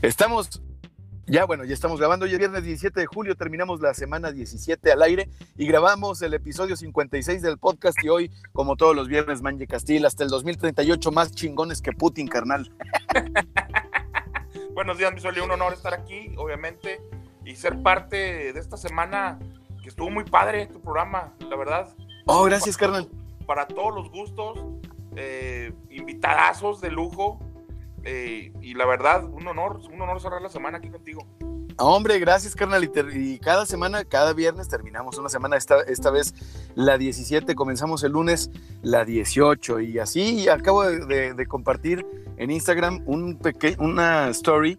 Estamos, ya bueno, ya estamos grabando. Hoy es viernes 17 de julio, terminamos la semana 17 al aire y grabamos el episodio 56 del podcast. Y hoy, como todos los viernes, Manje Castil, hasta el 2038, más chingones que Putin, carnal. Buenos días, mi Soli. Un honor estar aquí, obviamente, y ser parte de esta semana que estuvo muy padre tu programa, la verdad. Oh, gracias, carnal. Para todos los gustos, eh, invitadazos de lujo. Eh, y la verdad, un honor, un honor cerrar la semana aquí contigo. Hombre, gracias, carnal. Y, cada semana, cada viernes terminamos una semana. Esta, esta vez la 17, comenzamos el lunes la 18. Y así acabo de, compartir en Instagram un una story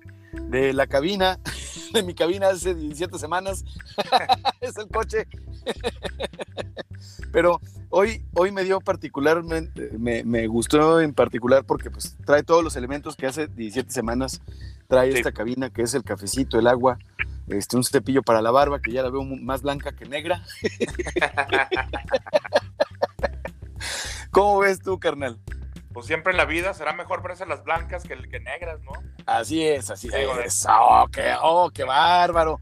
de la cabina, de mi cabina hace 17 semanas. es el coche. Pero hoy, hoy me dio particularmente, me, gustó en particular porque pues trae todos los elementos que hace 17 semanas trae esta cabina, que es el cafecito, el agua, este, un cepillo para la barba, que ya la veo más blanca que negra. ¿Cómo ves tú, carnal? Pues siempre en la vida será mejor verse las blancas que, que negras, ¿no? Así es, así es. Oh, qué, oh, qué bárbaro.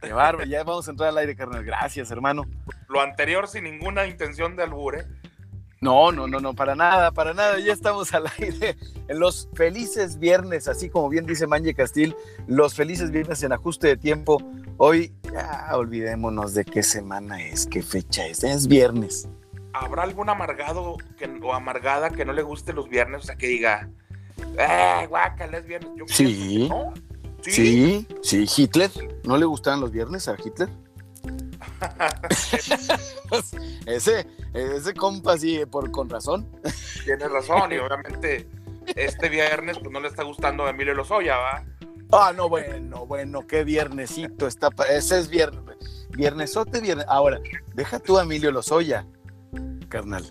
Qué bárbaro. Ya vamos a entrar al aire, carnal. Gracias, hermano. Lo anterior sin ninguna intención de albur, ¿eh? No, no, no, no, para nada, para nada. Ya estamos al aire en los felices viernes, así como bien dice Manje Castil, los felices viernes en ajuste de tiempo. Hoy ya olvidémonos de qué semana es, qué fecha es. Es viernes. ¿Habrá algún amargado que, o amargada que no le guste los viernes? O sea, que diga, eh, guácala, es viernes. sí, sí, sí, Hitler. ¿No le gustaban los viernes a Hitler? ese, ese compa sí, por, con razón. Tienes razón, y obviamente este viernes pues no le está gustando a Emilio Lozoya, ¿va? Ah, no, bueno, bueno, qué viernesito está. Ese es viernes. Viernesote, viernes. Ahora, deja tú a Emilio Lozoya, carnal.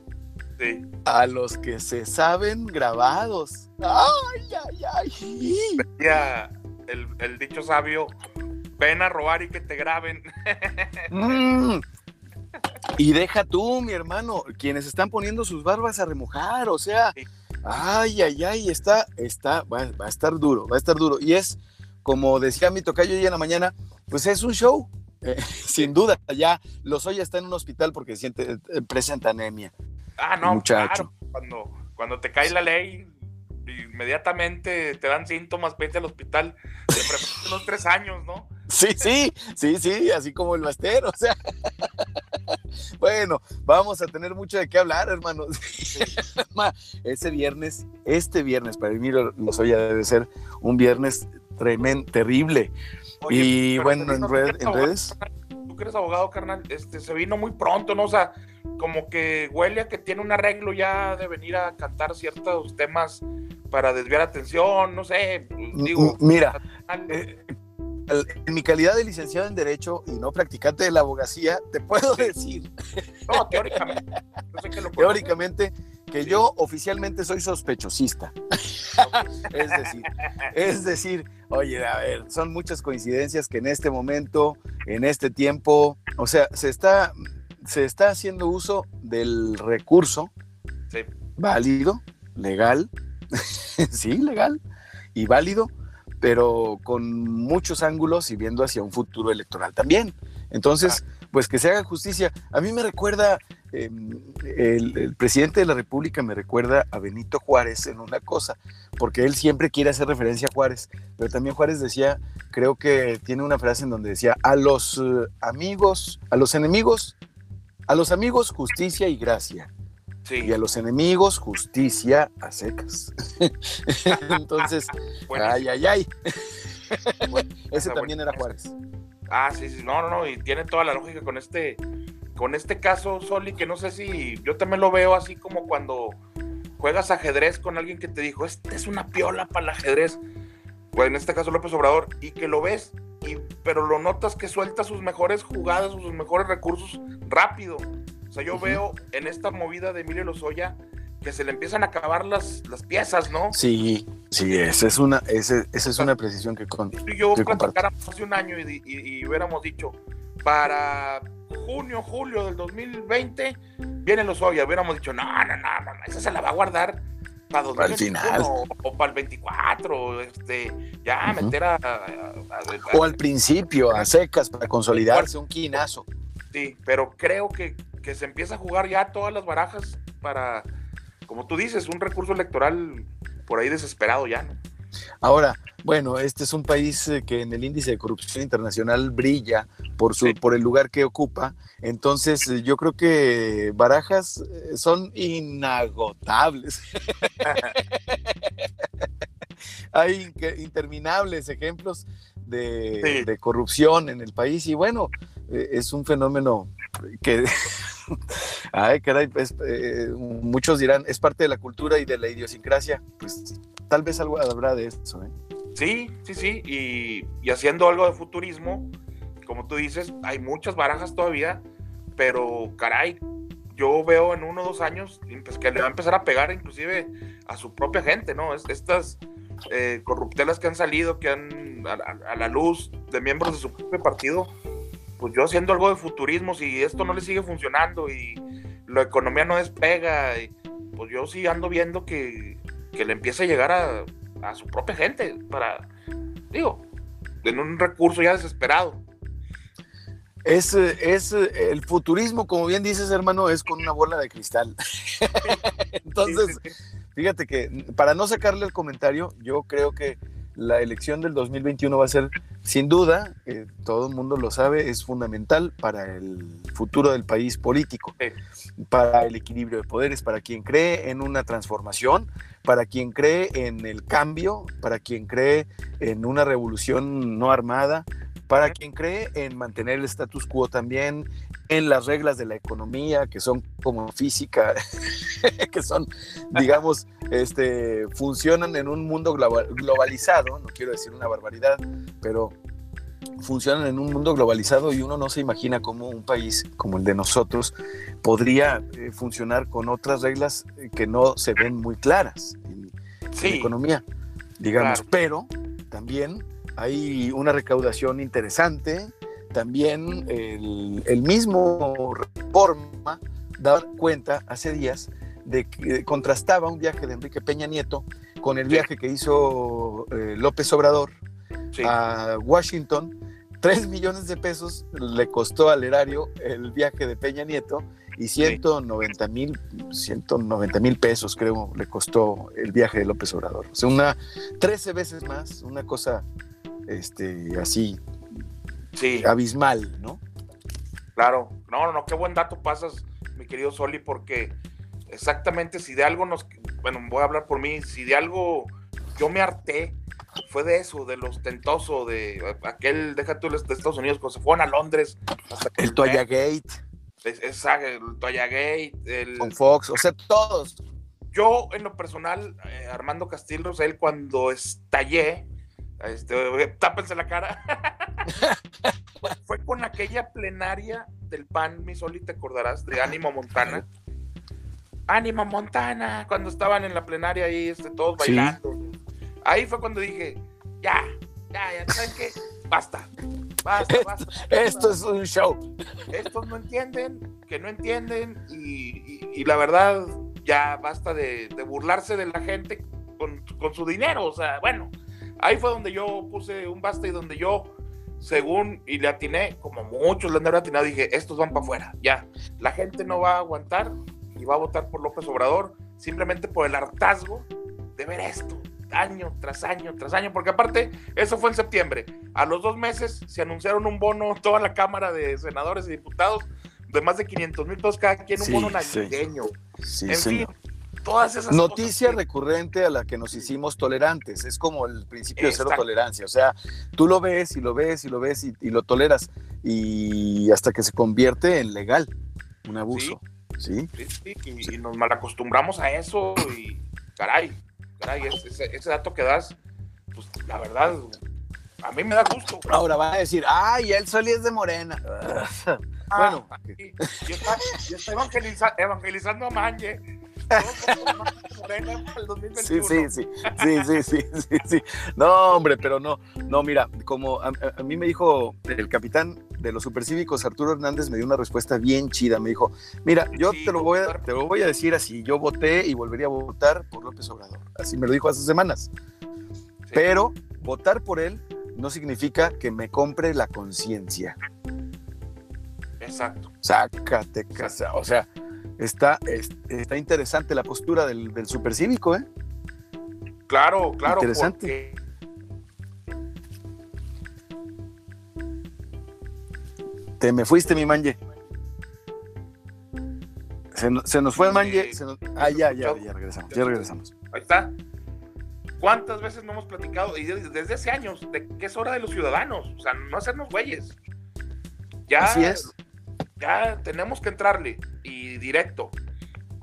Sí. A los que se saben grabados. Ay, ay, ay. El, el dicho sabio, ven a robar y que te graben. Mm. Y deja tú, mi hermano, quienes están poniendo sus barbas a remojar, o sea, ay, ay, ay, está, está, va, a estar duro, va a estar duro. Y es, como decía mi tocayo hoy en la mañana, pues es un show, eh, sin duda, ya los hoy está en un hospital porque siente, eh, presenta anemia. Ah, no, muchacho. Cuando, cuando te cae la ley, inmediatamente te dan síntomas, vete al hospital, de unos tres años, ¿no? Sí, sí, sí, sí, así como el bastero, o sea. Bueno, vamos a tener mucho de qué hablar, hermanos. Ese viernes, este viernes para mí Lozoya debe ser un viernes tremendo, terrible. y bueno, en, redes. Tú que eres abogado, carnal, este, se vino muy pronto, ¿no? O sea, como que huele a que tiene un arreglo ya de venir a cantar ciertos temas para desviar atención, no sé. Digo, mira, en mi calidad de licenciado en Derecho y no practicante de la abogacía, te puedo decir. No, teóricamente. teóricamente, que yo oficialmente soy sospechosista. es decir, es decir, oye, a ver, son muchas coincidencias que en este momento, en este tiempo, o sea, se está, se está haciendo uso del recurso válido, legal, sí, legal y válido pero con muchos ángulos y viendo hacia un futuro electoral también. Entonces, pues que se haga justicia. A mí me recuerda, em, el, presidente de la República me recuerda a Benito Juárez en una cosa, porque él siempre quiere hacer referencia a Juárez, pero también Juárez decía, creo que tiene una frase en donde decía, a los eh, amigos, a los enemigos, a los amigos justicia y gracia, y a los enemigos, justicia a secas. Entonces, ay, ay, ay. Ese también era Juárez. Ah, sí, sí, no, no, no, y tiene toda la lógica con este, con este caso, Soli, que no sé si yo también lo veo así como cuando juegas ajedrez con alguien que te dijo, este es una piola para el ajedrez, pues en este caso López Obrador, y que lo ves, y, pero lo notas que suelta sus mejores jugadas, sus mejores recursos rápido sea, yo veo en esta movida de Emilio Lozoya que se le empiezan a acabar las, las piezas, ¿no? Sí, sí, esa es una, esa, es una precisión que con. Yo platicáramos hace un año y, hubiéramos dicho, para junio, julio del 2020, viene Lozoya, hubiéramos dicho, no, no, no, no, esa se la va a guardar para, el final. O, para el 24, este, ya meter a, O al principio, a secas, para consolidarse un quinazo. Sí, pero creo que, que se empieza a jugar ya todas las barajas para, como tú dices, un recurso electoral por ahí desesperado ya, ¿no? Ahora, bueno, este es un país eh, que en el índice de corrupción internacional brilla por, su, por el lugar que ocupa. Entonces, eh, yo creo que barajas eh, son inagotables. Hay interminables ejemplos de, corrupción en el país y bueno, es un fenómeno que, ay, caray, muchos dirán, es parte de la cultura y de la idiosincrasia. Pues tal vez algo habrá de eso. ¿eh? Sí, sí, sí, y, haciendo algo de futurismo, como tú dices, hay muchas barajas todavía, pero caray, yo veo en uno o dos años pues, que le va a empezar a pegar inclusive a su propia gente, ¿no? Estas eh, corruptelas que han salido, que han a, la luz de miembros de su propio partido, pues yo haciendo algo de futurismo, si esto no le sigue funcionando y la economía no despega, pues yo sí ando viendo que, que le empiece a llegar a, a su propia gente para, digo, en un recurso ya desesperado. Es, es el futurismo, como bien dices, hermano, es con una bola de cristal. Entonces, fíjate que para no sacarle el comentario, yo creo que la elección del 2021 va a ser, sin duda, eh, todo el mundo lo sabe, es fundamental para el futuro del país político, para el equilibrio de poderes, para quien cree en una transformación, para quien cree en el cambio, para quien cree en una revolución no armada, para quien cree en mantener el status quo también, en las reglas de la economía, que son como física, que son, digamos, este, funcionan en un mundo globalizado, no quiero decir una barbaridad, pero funcionan en un mundo globalizado y uno no se imagina cómo un país como el de nosotros podría eh, funcionar con otras reglas eh, que no se ven muy claras en, la economía, digamos. Pero también hay una recaudación interesante, también el, mismo reforma daba cuenta hace días de que contrastaba un viaje de Enrique Peña Nieto con el viaje que hizo eh, López Obrador a Washington. Tres millones de pesos le costó al erario el viaje de Peña Nieto y 190 mil 190 mil pesos creo le costó el viaje de López Obrador. O sea, una 13 veces más, una cosa este, así sí. abismal, ¿no? Claro, no, no, no, qué buen dato pasas, mi querido Soli, porque exactamente si de algo nos, bueno, voy a hablar por mí, si de algo yo me harté fue de eso, de los ostentoso, de aquel, deja tú de Estados Unidos, cuando se fueron a Londres. el Toya Gate. Exacto, el Toya Gate. El... Con Fox, o sea, todos. Yo, en lo personal, eh, Armando Castillo, él cuando estallé, este, tápense la cara, fue con aquella plenaria del PAN, mi Soli, te acordarás, de Ánimo Montana. Ánimo Montana, cuando estaban en la plenaria ahí, este, todos bailando ahí fue cuando dije, ya, ya, ya, ¿saben qué? Basta. Basta, basta, Esto es un show. Estos no entienden, que no entienden, y, la verdad, ya basta de, burlarse de la gente con, su dinero. O sea, bueno, ahí fue donde yo puse un basta y donde yo, según, y le atiné, como muchos le han atinado, dije, estos van para afuera, ya. La gente no va a aguantar y va a votar por López Obrador simplemente por el hartazgo de ver esto año tras año tras año, porque aparte, eso fue en septiembre. A los dos meses se anunciaron un bono, toda la Cámara de Senadores y Diputados, de más de 500 mil pesos cada quien, un bono navideño. Sí, en fin, todas esas Noticia recurrente a la que nos hicimos tolerantes, es como el principio de cero tolerancia, o sea, tú lo ves y lo ves y lo ves y, lo toleras, y hasta que se convierte en legal, un abuso. Sí, sí, y, y nos malacostumbramos a eso y caray, caray, ese, dato que das, pues la verdad, a mí me da gusto. Ahora van a decir, ay, él Soli es de Morena. Ah, bueno. yo, está, evangelizando a Manje. Sí, sí, sí, sí, sí, sí, sí. No, hombre, pero no, no, mira, como a, mí me dijo el capitán, de los supercívicos, Arturo Hernández, me dio una respuesta bien chida. Me dijo, mira, yo te lo, voy a, te lo voy a decir así, yo voté y volvería a votar por López Obrador. Así me lo dijo hace semanas. Pero votar por él no significa que me compre la conciencia. Exacto. Sácate, casa. O sea, está, está interesante la postura del, del supercívico, ¿eh? Claro, claro. Interesante. Te me fuiste, mi manje. Se, nos fue el manje. Ah, ya, ya, ya regresamos. Ya regresamos. Ahí está. ¿Cuántas veces no hemos platicado? Y desde, hace años, de que es hora de los ciudadanos. O sea, no hacernos güeyes. Ya, Así es. Ya tenemos que entrarle y directo,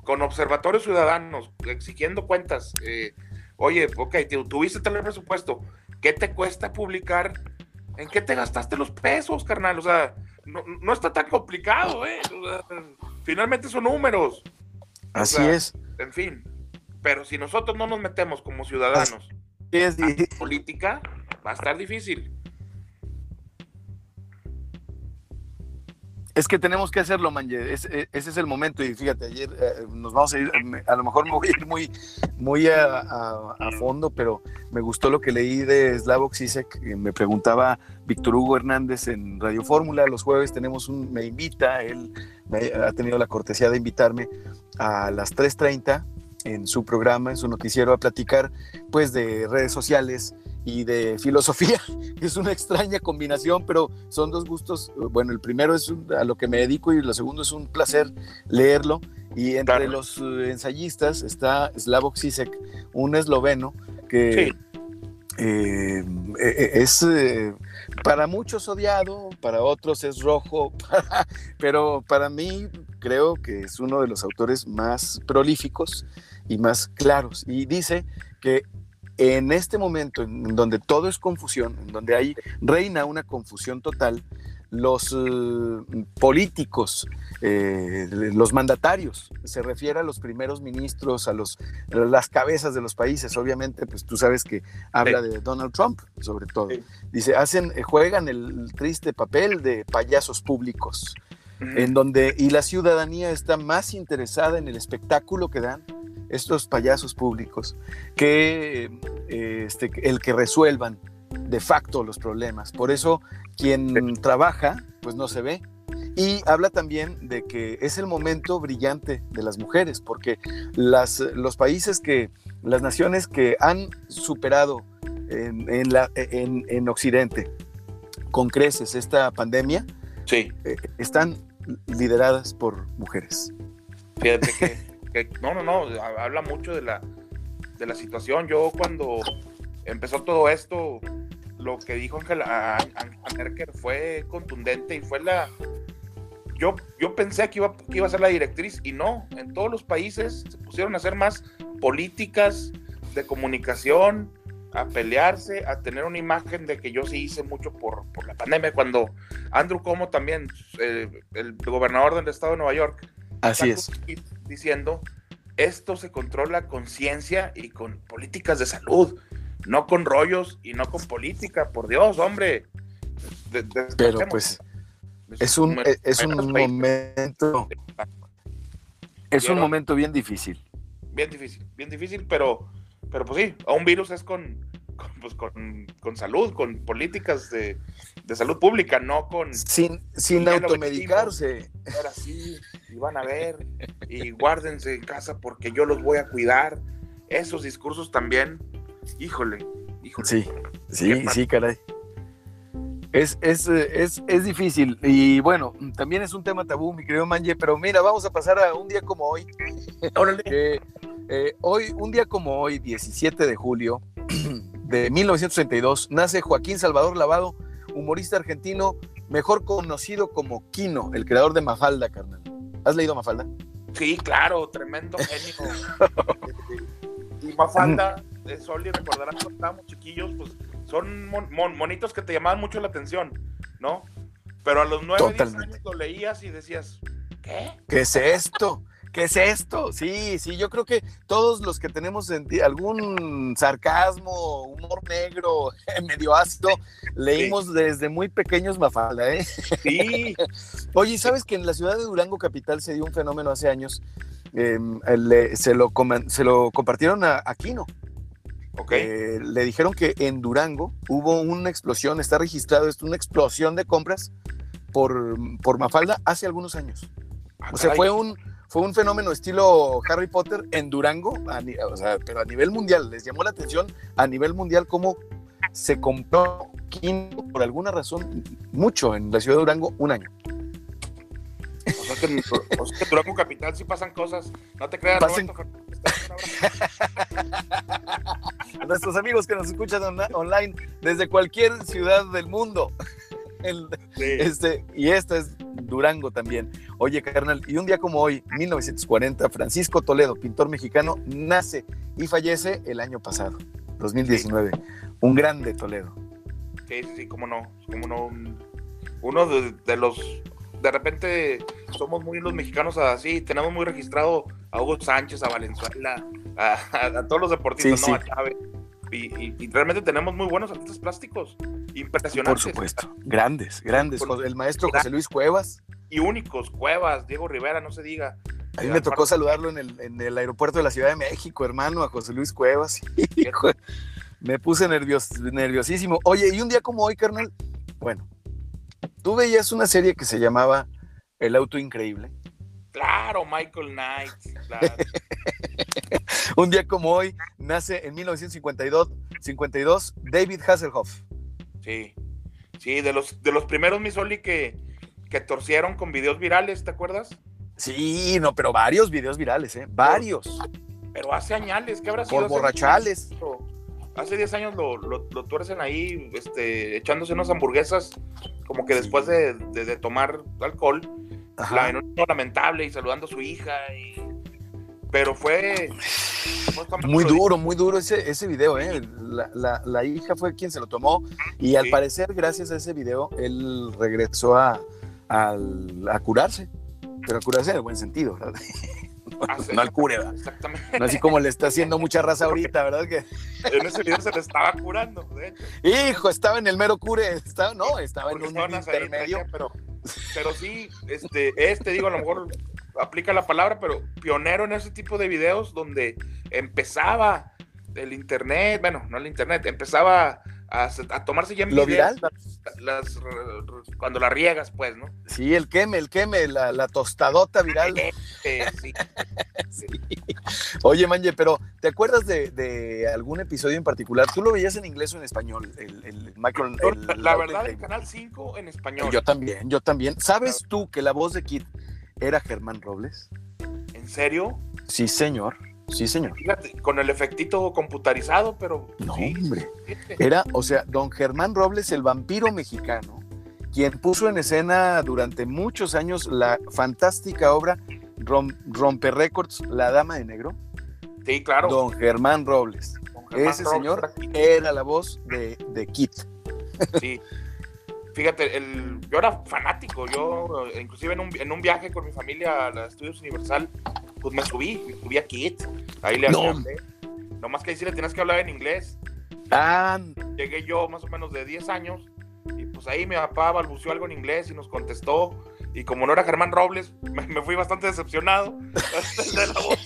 con observatorios ciudadanos, exigiendo cuentas. Eh, oye, ok, tuviste tal presupuesto. ¿Qué te cuesta publicar? ¿En qué te gastaste los pesos, carnal? O sea, no, está tan complicado, ¿eh? finalmente son números. Así es. En fin, pero si nosotros no nos metemos como ciudadanos es en política, va a estar difícil. Es que tenemos que hacerlo, Manje. ese es el momento. Y fíjate, ayer eh, nos vamos a ir, a lo mejor me voy a ir muy, muy a, fondo, pero me gustó lo que leí de Slavoj Zizek. Me preguntaba Víctor Hugo Hernández en Radio Fórmula. Los jueves tenemos un, me invita, él ha tenido la cortesía de invitarme a las 3.30 en su programa, en su noticiero, a platicar pues de redes sociales y de filosofía. Es una extraña combinación, pero son dos gustos. Bueno, el primero es a lo que me dedico y lo segundo es un placer leerlo. Y entre los eh, ensayistas está Slavoj Zizek, un esloveno que eh, eh, es para muchos odiado, para otros es rojo, pero para mí creo que es uno de los autores más prolíficos y más claros. Y dice que en este momento en donde todo es confusión, en donde hay reina una confusión total, los eh, políticos, eh, los mandatarios, se refiere a los primeros ministros, a, los, las cabezas de los países, obviamente, pues tú sabes que habla de Donald Trump, sobre todo. Dice, hacen, eh, juegan el triste papel de payasos públicos, en donde, y la ciudadanía está más interesada en el espectáculo que dan estos payasos públicos, que este, el que resuelvan de facto los problemas. Por eso quien trabaja, pues no se ve. Y habla también de que es el momento brillante de las mujeres, porque las, los países que, las naciones que han superado en, la, en, Occidente con creces esta pandemia, sí. Eh, están lideradas por mujeres. Fíjate que no, no, no, habla mucho de la, de la situación. Yo cuando empezó todo esto, lo que dijo Angela, Merkel fue contundente y fue la... Yo, yo pensé que iba, que iba a ser la directriz y no, en todos los países se pusieron a hacer más políticas de comunicación, a pelearse, a tener una imagen de que yo sí hice mucho por, por la pandemia, cuando Andrew Como también, eh, el gobernador del estado de Nueva York, Así es. Diciendo, esto se controla con ciencia y con políticas de salud, no con rollos y no con política, por Dios, hombre. Pero pues es un, es un momento es un momento bien difícil. Bien difícil, bien difícil, pero pero pues sí, a un virus es con, pues, con, salud, con políticas de, salud pública, no con... Sin, sin automedicarse. Ahora sí, y van a ver, y guárdense en casa porque yo los voy a cuidar. Esos discursos también, híjole, híjole. Sí, sí, sí, caray. Es, es, es, es, difícil y bueno, también es un tema tabú, mi querido Manje, pero mira, vamos a pasar a un día como hoy. Órale. Eh, hoy, un día como hoy, 17 de julio de 1962, nace Joaquín Salvador Lavado, humorista argentino, mejor conocido como Quino, el creador de Mafalda, carnal. ¿Has leído Mafalda? Sí, claro, tremendo genio. y Mafalda, de Soli, recordarás cuando estábamos chiquillos, pues son monitos que te llamaban mucho la atención, ¿no? Pero a los nueve años lo leías y decías, ¿qué? ¿Qué es esto? ¿Qué es esto? Sí, sí, yo creo que todos los que tenemos algún sarcasmo, humor negro, medio ácido, leímos desde muy pequeños Mafalda, ¿eh? Sí. Oye, ¿sabes que en la ciudad de Durango Capital se dio un fenómeno hace años? Em, se, lo se lo compartieron a Aquino. Okay. Eh, le dijeron que en Durango hubo una explosión, está registrado esto, una explosión de compras por, por Mafalda hace algunos años. Ah, o sea, fue un, fue un fenómeno estilo Harry Potter en Durango, o sea, pero a nivel mundial. Les llamó la atención a nivel mundial cómo se compró Quino por alguna razón mucho en la ciudad de Durango un año. O sea que, en Durango Capital sí pasan cosas. No te creas, Pasen... Nuestros amigos que nos escuchan online desde cualquier ciudad del mundo. Este, y esta es Durango también. Oye, carnal, y un día como hoy, 1940, Francisco Toledo, pintor mexicano, nace y fallece el año pasado, 2019. Un grande Toledo. Sí, sí, sí, cómo no, cómo no. Uno de, los, de repente somos muy los mexicanos así, tenemos muy registrado a Hugo Sánchez, a Valenzuela, a, todos los deportistas, ¿no? A Chávez. Y, realmente tenemos muy buenos artistas plásticos, impresionantes. Por supuesto, grandes, grandes. El maestro José Luis Cuevas. Y únicos, Cuevas, Diego Rivera, no se diga. A mí me tocó saludarlo en el, en el aeropuerto de la Ciudad de México, hermano, a José Luis Cuevas. me puse nervios, nerviosísimo. Oye, y un día como hoy, carnal, bueno, tú veías una serie que se llamaba El Auto Increíble. Claro, Michael Knight. Claro. Un día como hoy nace en 1952 52, David Hasselhoff. Sí, sí, de los, de los primeros Misoli que, que torcieron con videos virales, ¿te acuerdas? Sí, no, pero varios videos virales, ¿eh? Varios. Pero, hace años, ¿qué habrá sido? Por borrachales. Hace 10 años lo, lo, lo, tuercen ahí, este, echándose unas hamburguesas, como que después de, de tomar alcohol la, en un lamentable y saludando a su hija. Pero fue. Muy duro, muy duro ese, ese video, ¿eh? La, la, hija fue quien se lo tomó y al parecer, gracias a ese video, él regresó a, a, curarse, pero a curarse en el buen sentido, ¿verdad? Ah, no, al cure, ¿verdad? Exactamente. No así como le está haciendo mucha raza ahorita, ¿verdad? Que... En ese video se le estaba curando, de hecho. Hijo, estaba en el mero cure, estaba, no, estaba en un intermedio. pero pero sí, este, este, digo, a lo mejor aplica la palabra, pero pionero en ese tipo de videos donde empezaba el internet, bueno, no el internet, empezaba a, tomarse ya en ¿Lo viral? Las, cuando la riegas, pues, ¿no? Sí, el queme, el queme, la, la tostadota viral. sí. sí. Oye, Manje, pero ¿te acuerdas de, algún episodio en particular? ¿Tú lo veías en inglés o en español? El, el Michael, la verdad, en Canal 5 en español. Yo también, yo también. ¿Sabes tú que la voz de Kid era Germán Robles? ¿En serio? Sí, señor. Sí, señor. Fíjate, con el efectito computarizado, pero. No, hombre. Era, o sea, don Germán Robles, el vampiro mexicano, quien puso en escena durante muchos años la fantástica obra Rompe Records, La Dama de Negro. Sí, claro. Don Germán Robles. Ese señor era la voz de, de Kit. Sí. Fíjate, el, yo era fanático. Yo, inclusive en un, en un viaje con mi familia a los Estudios Universal, pues me subí, me subí a Kit. Ahí le no. Nomás que ahí sí le tienes que hablar en inglés. Ah. Llegué yo más o menos de 10 años y pues ahí mi papá balbuceó algo en inglés y nos contestó. Y como no era Germán Robles, me, fui bastante decepcionado de la voz.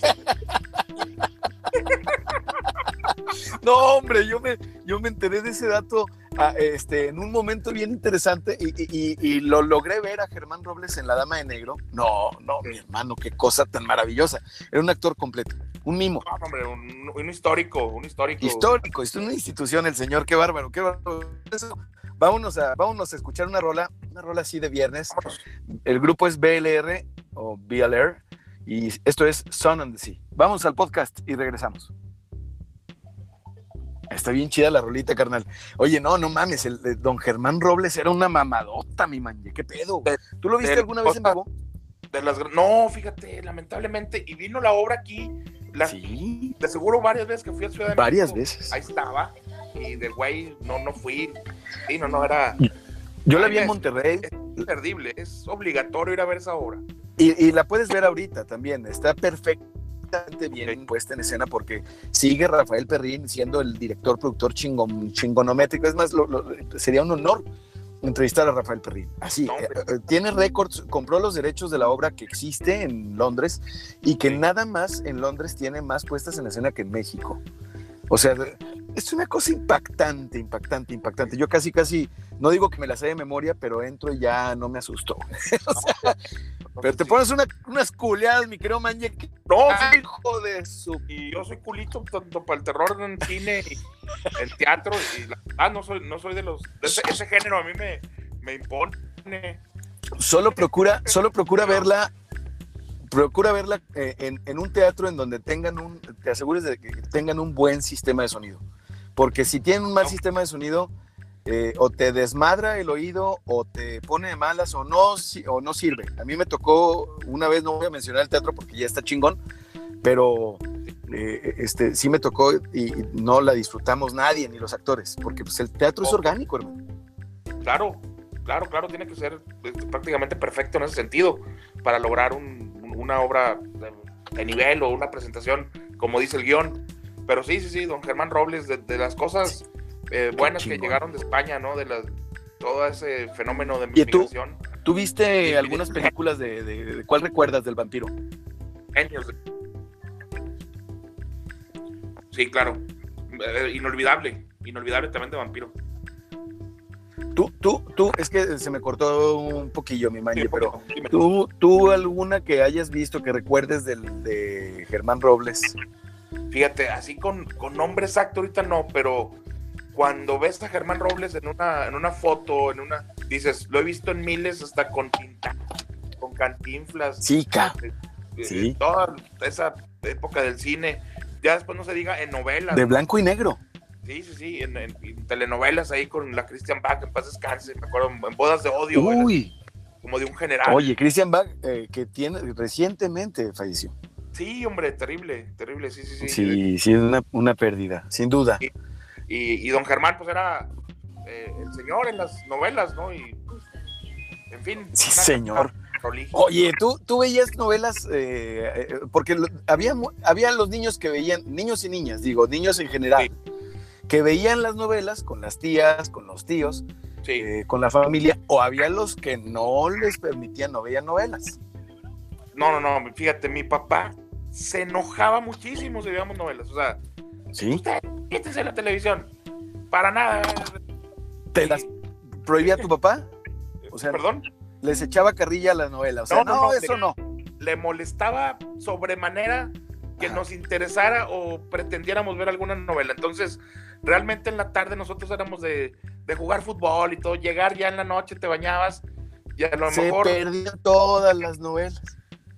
No, hombre, yo me, yo me enteré de ese dato ah, este, en un momento bien interesante y, lo logré ver a Germán Robles en La Dama de Negro. No, no, mi hermano, qué cosa tan maravillosa. Era un actor completo, un mimo. No, hombre, un, histórico, un histórico. Histórico, es una institución el señor, qué bárbaro, qué bárbaro. Vámonos a, vámonos a escuchar una rola, una rola así de viernes. El grupo es BLR o BLR y esto es Sun and the Sea. Vamos al podcast y regresamos. Está bien chida la rolita, carnal. Oye, no, no mames, el, don Germán Robles era una mamadota, mi man. ¿Qué pedo? ¿Tú lo viste alguna vez en vivo? De las, no, fíjate, lamentablemente, y vino la obra aquí. sí. De seguro varias veces que fui a Ciudad de Varias veces. Ahí estaba. Y de güey, no, no fui. Sí, no, no, era. Yo la vi en Monterrey. Es imperdible, es obligatorio ir a ver esa obra. Y, la puedes ver ahorita también, está perfectamente bien puesta en escena porque sigue Rafael Perrín siendo el director, productor chingón, chingonométrico. Es más, sería un honor entrevistar a Rafael Perrín. Así, eh, eh, tiene récords, compró los derechos de la obra que existe en Londres y que nada más en Londres tiene más puestas en escena que en México. O sea, es una cosa impactante, impactante, impactante. Yo casi, casi, no digo que me la sé de memoria, pero entro y ya no me asustó. pero te pones unas culeadas, mi querido Manje. No, hijo de su. Y yo soy culito tanto para el terror en cine y en teatro. Y ah, no soy, no soy de los. ese, género a mí me, me impone. Solo procura, solo procura verla procura verla eh, en, un teatro en donde tengan un, te asegures de que tengan un buen sistema de sonido. Porque si tienen un mal sistema de sonido, eh, o te desmadra el oído, o te pone de malas, o no, o no sirve. A mí me tocó una vez, no voy a mencionar el teatro porque ya está chingón, pero eh, este, sí me tocó y, no la disfrutamos nadie, ni los actores, porque pues, el teatro es orgánico, hermano. Claro, claro, claro, tiene que ser este, prácticamente perfecto en ese sentido para lograr un, una obra de, nivel o una presentación, como dice el guion. Pero sí, sí, sí, don Germán Robles, de, las cosas eh, buenas que llegaron de España, ¿no? De las, todo ese fenómeno de migración. ¿Tú, ¿tú viste algunas películas de, de, cuál recuerdas del vampiro? Genios. Sí, claro. Eh, inolvidable, inolvidable también de vampiro. Tú, tú, tú, es que se me cortó un poquillo mi maña, pero tú, tú alguna que hayas visto que recuerdes del, de Germán Robles. Fíjate, así con, con nombre exacto ahorita no, pero cuando ves a Germán Robles en una, en una foto, en una, dices, lo he visto en miles hasta con tinta, con cantinflas. Sí, sí. Toda esa época del cine. Ya después no se diga en novelas. De blanco y negro. Sí, sí, sí, en, telenovelas ahí con la Christian Bach, en paz descanse, me acuerdo, en Bodas de Odio. Uy. como de un general. Oye, Christian Bach, eh, que tiene, recientemente falleció. Sí, hombre, terrible, terrible, sí, sí, sí. Sí, sí, una, una pérdida, sin duda. Y, don Germán, pues era eh, el señor en las novelas, ¿no? Y, en fin. Sí, señor. Oye, ¿tú, tú veías novelas, eh, porque había, había los niños que veían, niños y niñas, digo, niños en general, que veían las novelas con las tías, con los tíos, eh, con la familia, o había los que no les permitían, no veían novelas. No, no, no, fíjate, mi papá se enojaba muchísimo si veíamos novelas, o sea, ¿Sí? usted, quítese la televisión, para nada. ¿Te las prohibía tu papá? O sea, ¿Perdón? Les echaba carrilla a la novela, o sea, no, no, eso no. Le molestaba sobremanera que nos interesara o pretendiéramos ver alguna novela. Entonces, realmente en la tarde nosotros éramos de, jugar fútbol y todo, llegar ya en la noche, te bañabas y a lo Se mejor... perdían todas las novelas.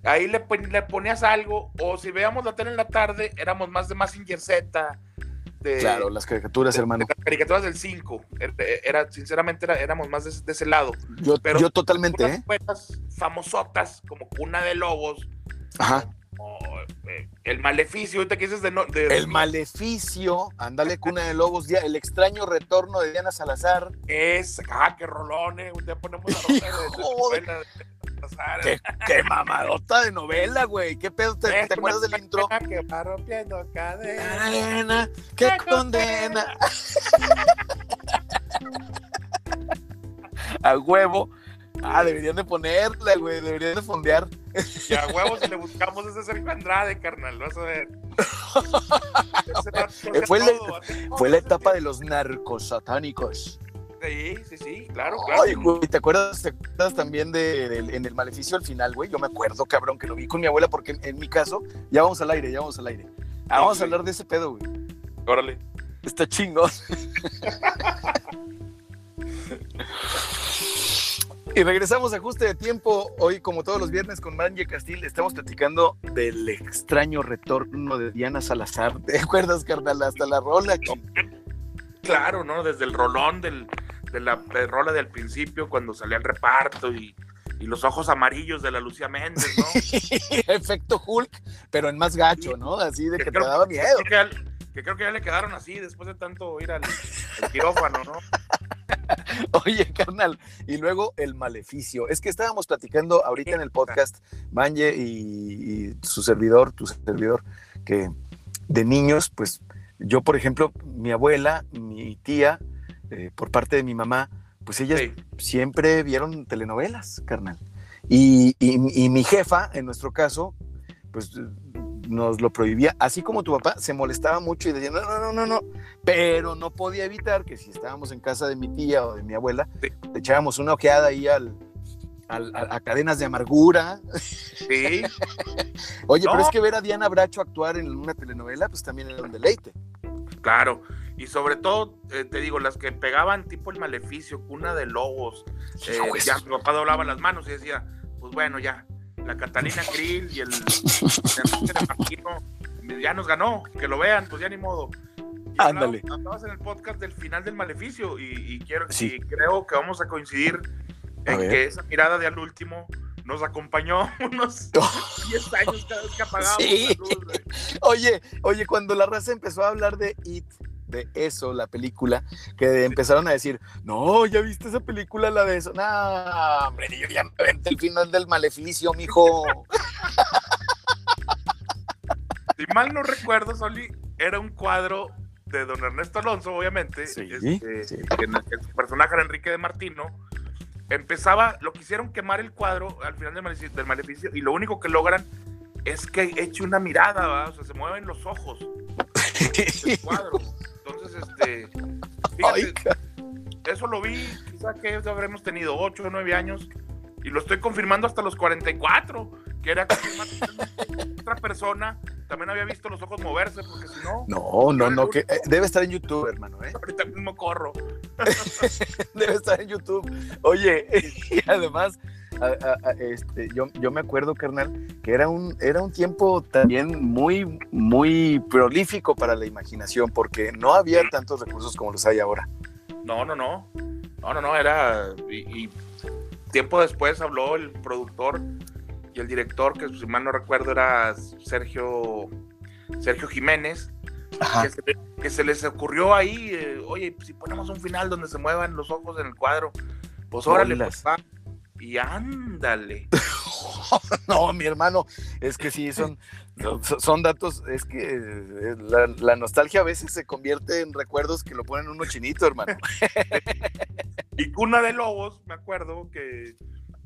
Ahí le, le, ponías algo, o si veíamos la tele en la tarde, éramos más de Massinger Z. De, claro, las caricaturas, hermano. las caricaturas del 5. Era, sinceramente, éramos más de, ese lado. Yo, Pero yo totalmente, ¿eh? famosotas, como Cuna de Lobos. Ajá eh, el maleficio, ahorita que dices de, El maleficio, ándale, cuna de lobos, el extraño retorno de Diana Salazar. Es, ah, qué rolone, eh, ya ponemos la ¿Qué, qué, mamadota de novela, güey. ¿Qué pedo te, ¿te acuerdas del intro? Que va rompiendo cadena. Qué condena. A huevo. Ah, deberían de ponerla, güey. Deberían de fondear. Y a huevos le buscamos ese Sergio Andrade, carnal. Vas a ver. fue, la, fue la etapa de los narcos satánicos. Sí, sí, sí, claro, claro. Ay, güey, ¿te acuerdas, ¿te acuerdas también de, en el maleficio al final, güey? Yo me acuerdo, cabrón, que lo vi con mi abuela, porque en, mi caso, ya vamos al aire, ya vamos al aire. Ah, vamos a hablar de ese pedo, güey. Órale. Está chingón. Y regresamos a ajuste de tiempo. Hoy, como todos los viernes, con Manje Castil, estamos platicando del extraño retorno de Diana Salazar. ¿Te acuerdas, carnal? Hasta la rola. Claro, ¿no? Desde el rolón del, de la rola del principio, cuando salía el reparto y, los ojos amarillos de la Lucía Méndez, ¿no? Efecto Hulk, pero en más gacho, ¿no? Así de que, te daba miedo. Que, creo que ya le quedaron así después de tanto ir al quirófano, ¿no? Oye, carnal, y luego el maleficio. Es que estábamos platicando ahorita en el podcast, Manje y, y su servidor, tu servidor, que de niños, pues yo, por ejemplo, mi abuela, mi tía, eh, por parte de mi mamá, pues ellas Sí. siempre vieron telenovelas, carnal. Y, y- y mi jefa, en nuestro caso, pues nos lo prohibía, así como tu papá se molestaba mucho y decía, no, no, no, no, no, pero no podía evitar que si estábamos en casa de mi tía o de mi abuela, Sí. le echábamos una ojeada ahí al, al- a, a cadenas de amargura. Sí, Oye, pero es que ver a Diana Bracho actuar en una telenovela, pues también era un deleite. claro. Y sobre todo, eh, te digo, las que pegaban tipo el maleficio, cuna de lobos. eh, ya mi papá doblaba las manos y decía, pues bueno, ya, la Catalina Krill y el Enrique de Martino, ya nos ganó, que lo vean, pues ya ni modo. Ándale. hablabas- en el podcast del final del maleficio y, y quiero, Sí. y creo que vamos a coincidir A en ver. que esa mirada de al último nos acompañó unos 10 años cada vez que apagábamos Sí. la luz. Oye, oye, cuando la raza empezó a hablar de It, de eso, la película, que empezaron a decir, no, ¿ya viste esa película, la de eso? No, hombre, yo ya me aventé el final del maleficio, mijo. Si mal no recuerdo, Soli, era un cuadro de don Ernesto Alonso, obviamente, Sí, este, sí. que en el que su personaje era Enrique de Martino. Empezaba, lo quisieron quemar el cuadro al final del maleficio, del maleficio y lo único que logran es que eche una mirada, ¿va? o sea, se mueven los ojos cuadro. Entonces, este, fíjate, eso lo vi, quizá que habremos tenido 8 o 9 años, y lo estoy confirmando hasta los 44, que era otra persona también había visto los ojos moverse, porque si no, no, no, no, que eh, debe estar en YouTube, hermano, ¿eh? ahorita mismo corro. Debe estar en YouTube. Oye, y además, a- a- a- este, yo, yo me acuerdo, carnal, que era un, era un tiempo también muy, muy prolífico para la imaginación, porque no había tantos recursos como los hay ahora. No, no, no. No, no, no, era. Y, y tiempo después habló el productor y el director, que si mal no recuerdo era Sergio, Sergio Jiménez, que se, le- que se les ocurrió ahí, eh, oye, si ponemos un final donde se muevan los ojos en el cuadro, pues órale, pues va. Y ándale. No, mi hermano, es que sí, son, son- datos, es que eh, la, la nostalgia a veces se convierte en recuerdos que lo ponen uno chinito, hermano. Y Cuna de Lobos, me acuerdo que,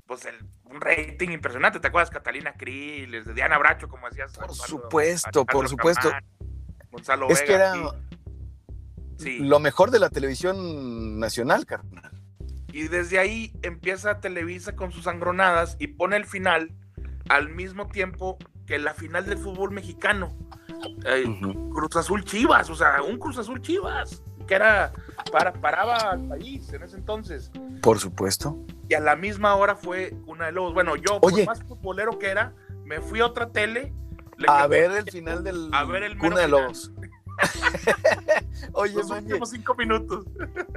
pues, el, un rating impresionante. ¿Te acuerdas? Catalina Krill, de Diana Bracho, como decías. Por supuesto, por supuesto. Camán, Gonzalo Es que era. Sí. lo mejor de la televisión nacional, carnal. Y desde ahí empieza Televisa con sus sangronadas y pone el final al mismo tiempo que la final del fútbol mexicano. Eh. Cruz Azul Chivas, o sea, un Cruz Azul Chivas, que era para, paraba al país en ese entonces. Por supuesto. Y a la misma hora fue una de los. Bueno, yo, Oye. por más futbolero que era, me fui a otra tele. le A ver el final del A ver el Cuna de. Lobos. Oye, los últimos cinco minutos.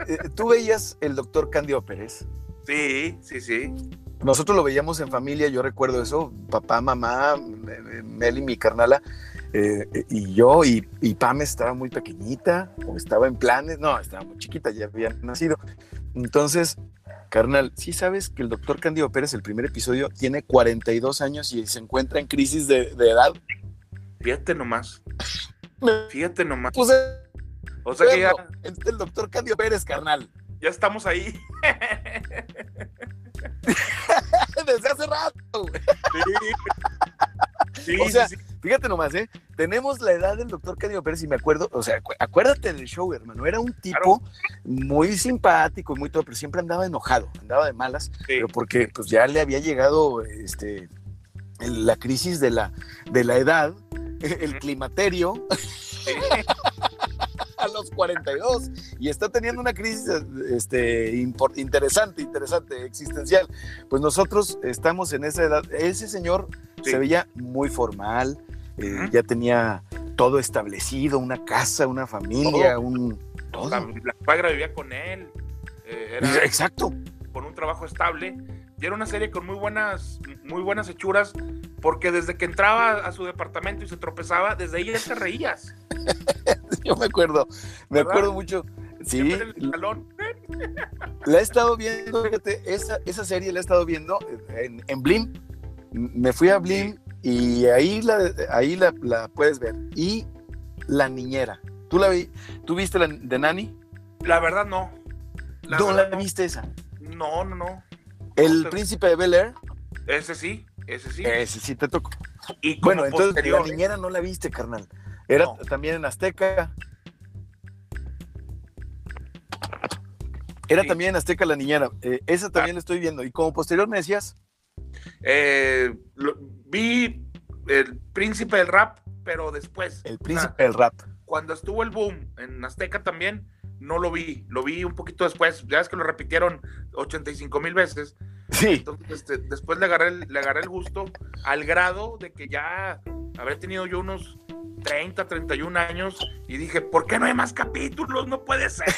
eh, tú veías el doctor Candio Pérez. Sí, sí, sí. Nosotros lo veíamos en familia, yo recuerdo eso, papá, mamá, Meli, mi carnala, eh, y yo, y, y Pam estaba muy pequeñita, o estaba en planes, no, estaba muy chiquita, ya había nacido. Entonces, carnal, sí sabes que el doctor Cándido Pérez, el primer episodio, tiene 42 años y se encuentra en crisis de, de edad. Fíjate nomás. Fíjate nomás. puse O sea que ya, el doctor Cándido Pérez, carnal. ya estamos ahí. Desde hace rato. güey. Sí, O sí, sea, sí. Fíjate nomás, ¿eh? Tenemos la edad del doctor Cándido Pérez y me acuerdo, o sea, acu- acuérdate del show, hermano. Era un tipo muy simpático y muy todo, pero siempre andaba enojado, andaba de malas, Sí. pero porque pues ya le había llegado este, la crisis de la, de la edad, el climaterio a los 42 y está teniendo una crisis este, interesante, interesante, existencial. Pues nosotros estamos en esa edad. Ese señor Sí. se veía muy formal, eh, ya tenía todo establecido, una casa, una familia, un... Todo. La, la vivía con él. eh, era Exacto. con un trabajo estable. Y era una serie con muy buenas, muy buenas hechuras, porque desde que entraba a su departamento y se tropezaba, desde ahí ya te reías. Yo me acuerdo, me ¿Verdad? acuerdo mucho. Sí, el salón. La he estado viendo, fíjate, esa, esa serie la he estado viendo en, en Blim. Me fui a Blim y ahí la, ahí la, la puedes ver. Y La Niñera. ¿Tú la vi, tú viste la de Nani? La verdad no. La no verdad la viste esa. No, no, no. El príncipe de Bel Air, Ese sí, ese sí. ese sí te tocó. y como Bueno, entonces posterior, la niñera no la viste, carnal. Era No. también en Azteca. Era Sí. también en Azteca la niñera. Eh, esa también la estoy viendo. Y como posterior me decías, eh, lo- vi el príncipe del rap, pero después. el príncipe del rap. cuando estuvo el boom en Azteca también, no lo vi. Lo vi un poquito después. Ya es que lo repitieron 85 mil veces. Sí. Entonces, este, después le agarré, el, le agarré el gusto al grado de que ya habré tenido yo unos 30, 31 años y dije, ¿por qué no hay más capítulos? No puede ser.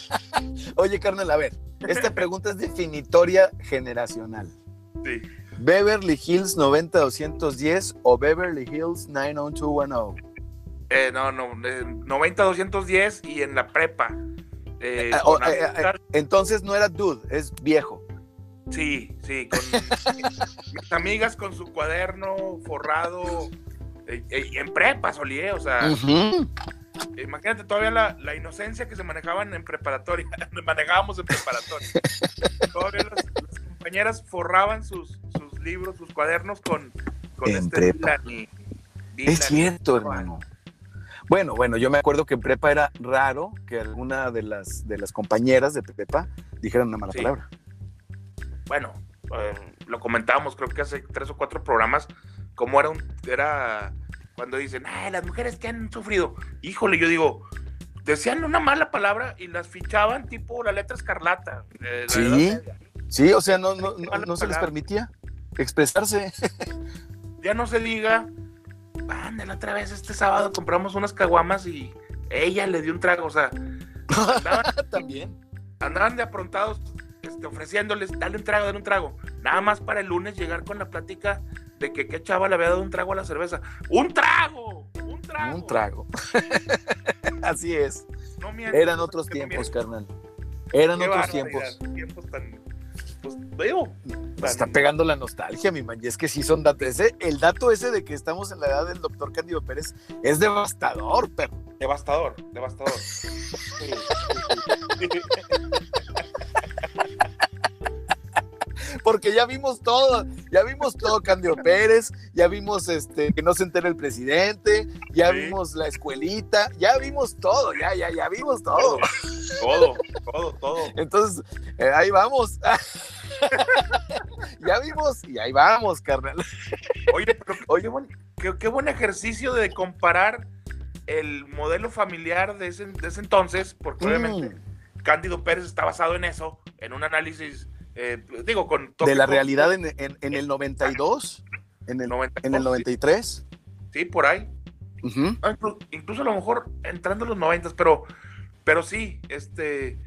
Oye, carnal, a ver. Esta pregunta es definitoria generacional. Sí. ¿Beverly Hills 90210 o Beverly Hills 90210? Eh, no, no, eh, 90-210 y en la prepa. eh, con oh, eh, eh, Entonces no era dude, es viejo. Sí, sí, con mis amigas con su cuaderno forrado eh, eh, en prepa, Solié, o sea, imagínate todavía la, la inocencia que se manejaban en preparatoria, manejábamos en preparatoria. todavía las, las compañeras forraban sus, sus libros, sus cuadernos con, con En este prepa. Dylan y- Es cierto, hermano. Bueno, bueno, yo me acuerdo que en prepa era raro que alguna de las, de las compañeras de prepa dijeran una mala Sí. palabra. Bueno, eh, lo comentábamos creo que hace tres o cuatro programas, cómo era un, era cuando dicen, ay, las mujeres que han sufrido. Híjole, yo digo, decían una mala palabra y las fichaban tipo la letra escarlata. eh, Sí. Sí, o sea, no, no, no, se les permitía expresarse. Ya no se diga, ande la otra vez este sábado compramos unas caguamas y ella le dio un trago, o sea, andaban, También. andaban de aprontados este, ofreciéndoles, dale un trago, dale un trago. Nada más para el lunes llegar con la plática de que qué chava le había dado un trago a la cerveza. ¡Un trago! ¡Un trago! Un trago. Así es. No Eran otros tiempos, carnal. Eran Qué otros barbaridad, tiempos. Tiempos tan. Pues. Nos está pegando la nostalgia, mi man. Y es que sí son datos. Ese- el dato ese de que estamos en la edad del doctor Cándido Pérez es devastador, perro. Devastador, devastador. Sí, sí, sí. Porque ya vimos todo, ya vimos todo Cándido Pérez, ya vimos este que no se entera el presidente, ya Sí. vimos la escuelita, ya vimos todo, ya, ya, ya vimos todo. Todo, todo, todo. Entonces, eh, ahí vamos. ya vimos y ahí vamos, carnal. Oye, pero qué buen, qué- qué buen ejercicio de comparar el modelo familiar de ese, de ese entonces, porque obviamente Mm, Cándido Pérez está basado en eso, en un análisis, eh, digo, con... de la realidad en, en- en el 92, en el, 92, en el 93. Sí, por ahí. Ah, inclu- Incluso a lo mejor entrando en los 90, pero, pero sí, este,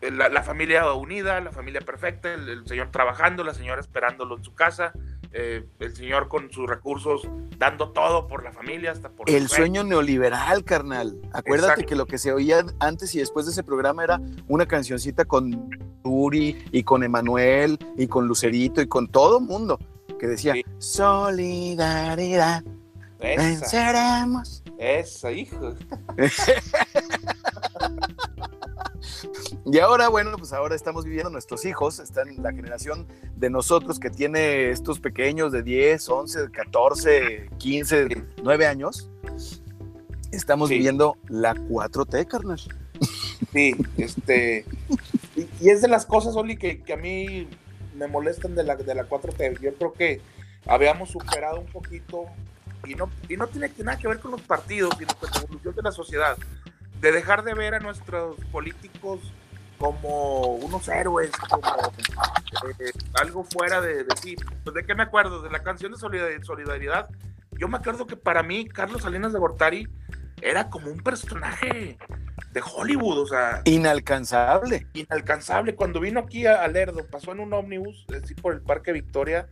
la, la familia unida, la familia perfecta, el, el señor trabajando, la señora esperándolo en su casa, eh, el señor con sus recursos dando todo por la familia, hasta por El sueño neoliberal, carnal. Acuérdate Exacto. que lo que se oía antes y después de ese programa era una cancioncita con Turi y con Emanuel y con Lucerito y con todo mundo que decía Sí. solidaridad, Esa, venceremos. esa, hijo. Y ahora, bueno, pues ahora estamos viviendo nuestros hijos, están la generación de nosotros que tiene estos pequeños de 10, 11, 14, 15, 9 años. Estamos Sí. viviendo la 4T, carnal. Sí, este. Y, y es de las cosas, Oli, que, que a mí me molestan de la, de la 4T. Yo creo que habíamos superado un poquito, y no, y no tiene que- nada que ver con los partidos, sino con la evolución de la sociedad, de dejar de ver a nuestros políticos como unos héroes, como eh, algo fuera de, de sí. Pues, ¿De qué me acuerdo? De la canción de solidar- solidaridad. Yo me acuerdo que para mí, Carlos Salinas de Gortari era como un personaje de Hollywood, o sea, Inalcanzable. inalcanzable. Cuando vino aquí a, a Lerdo, pasó en un ómnibus, así por el Parque Victoria,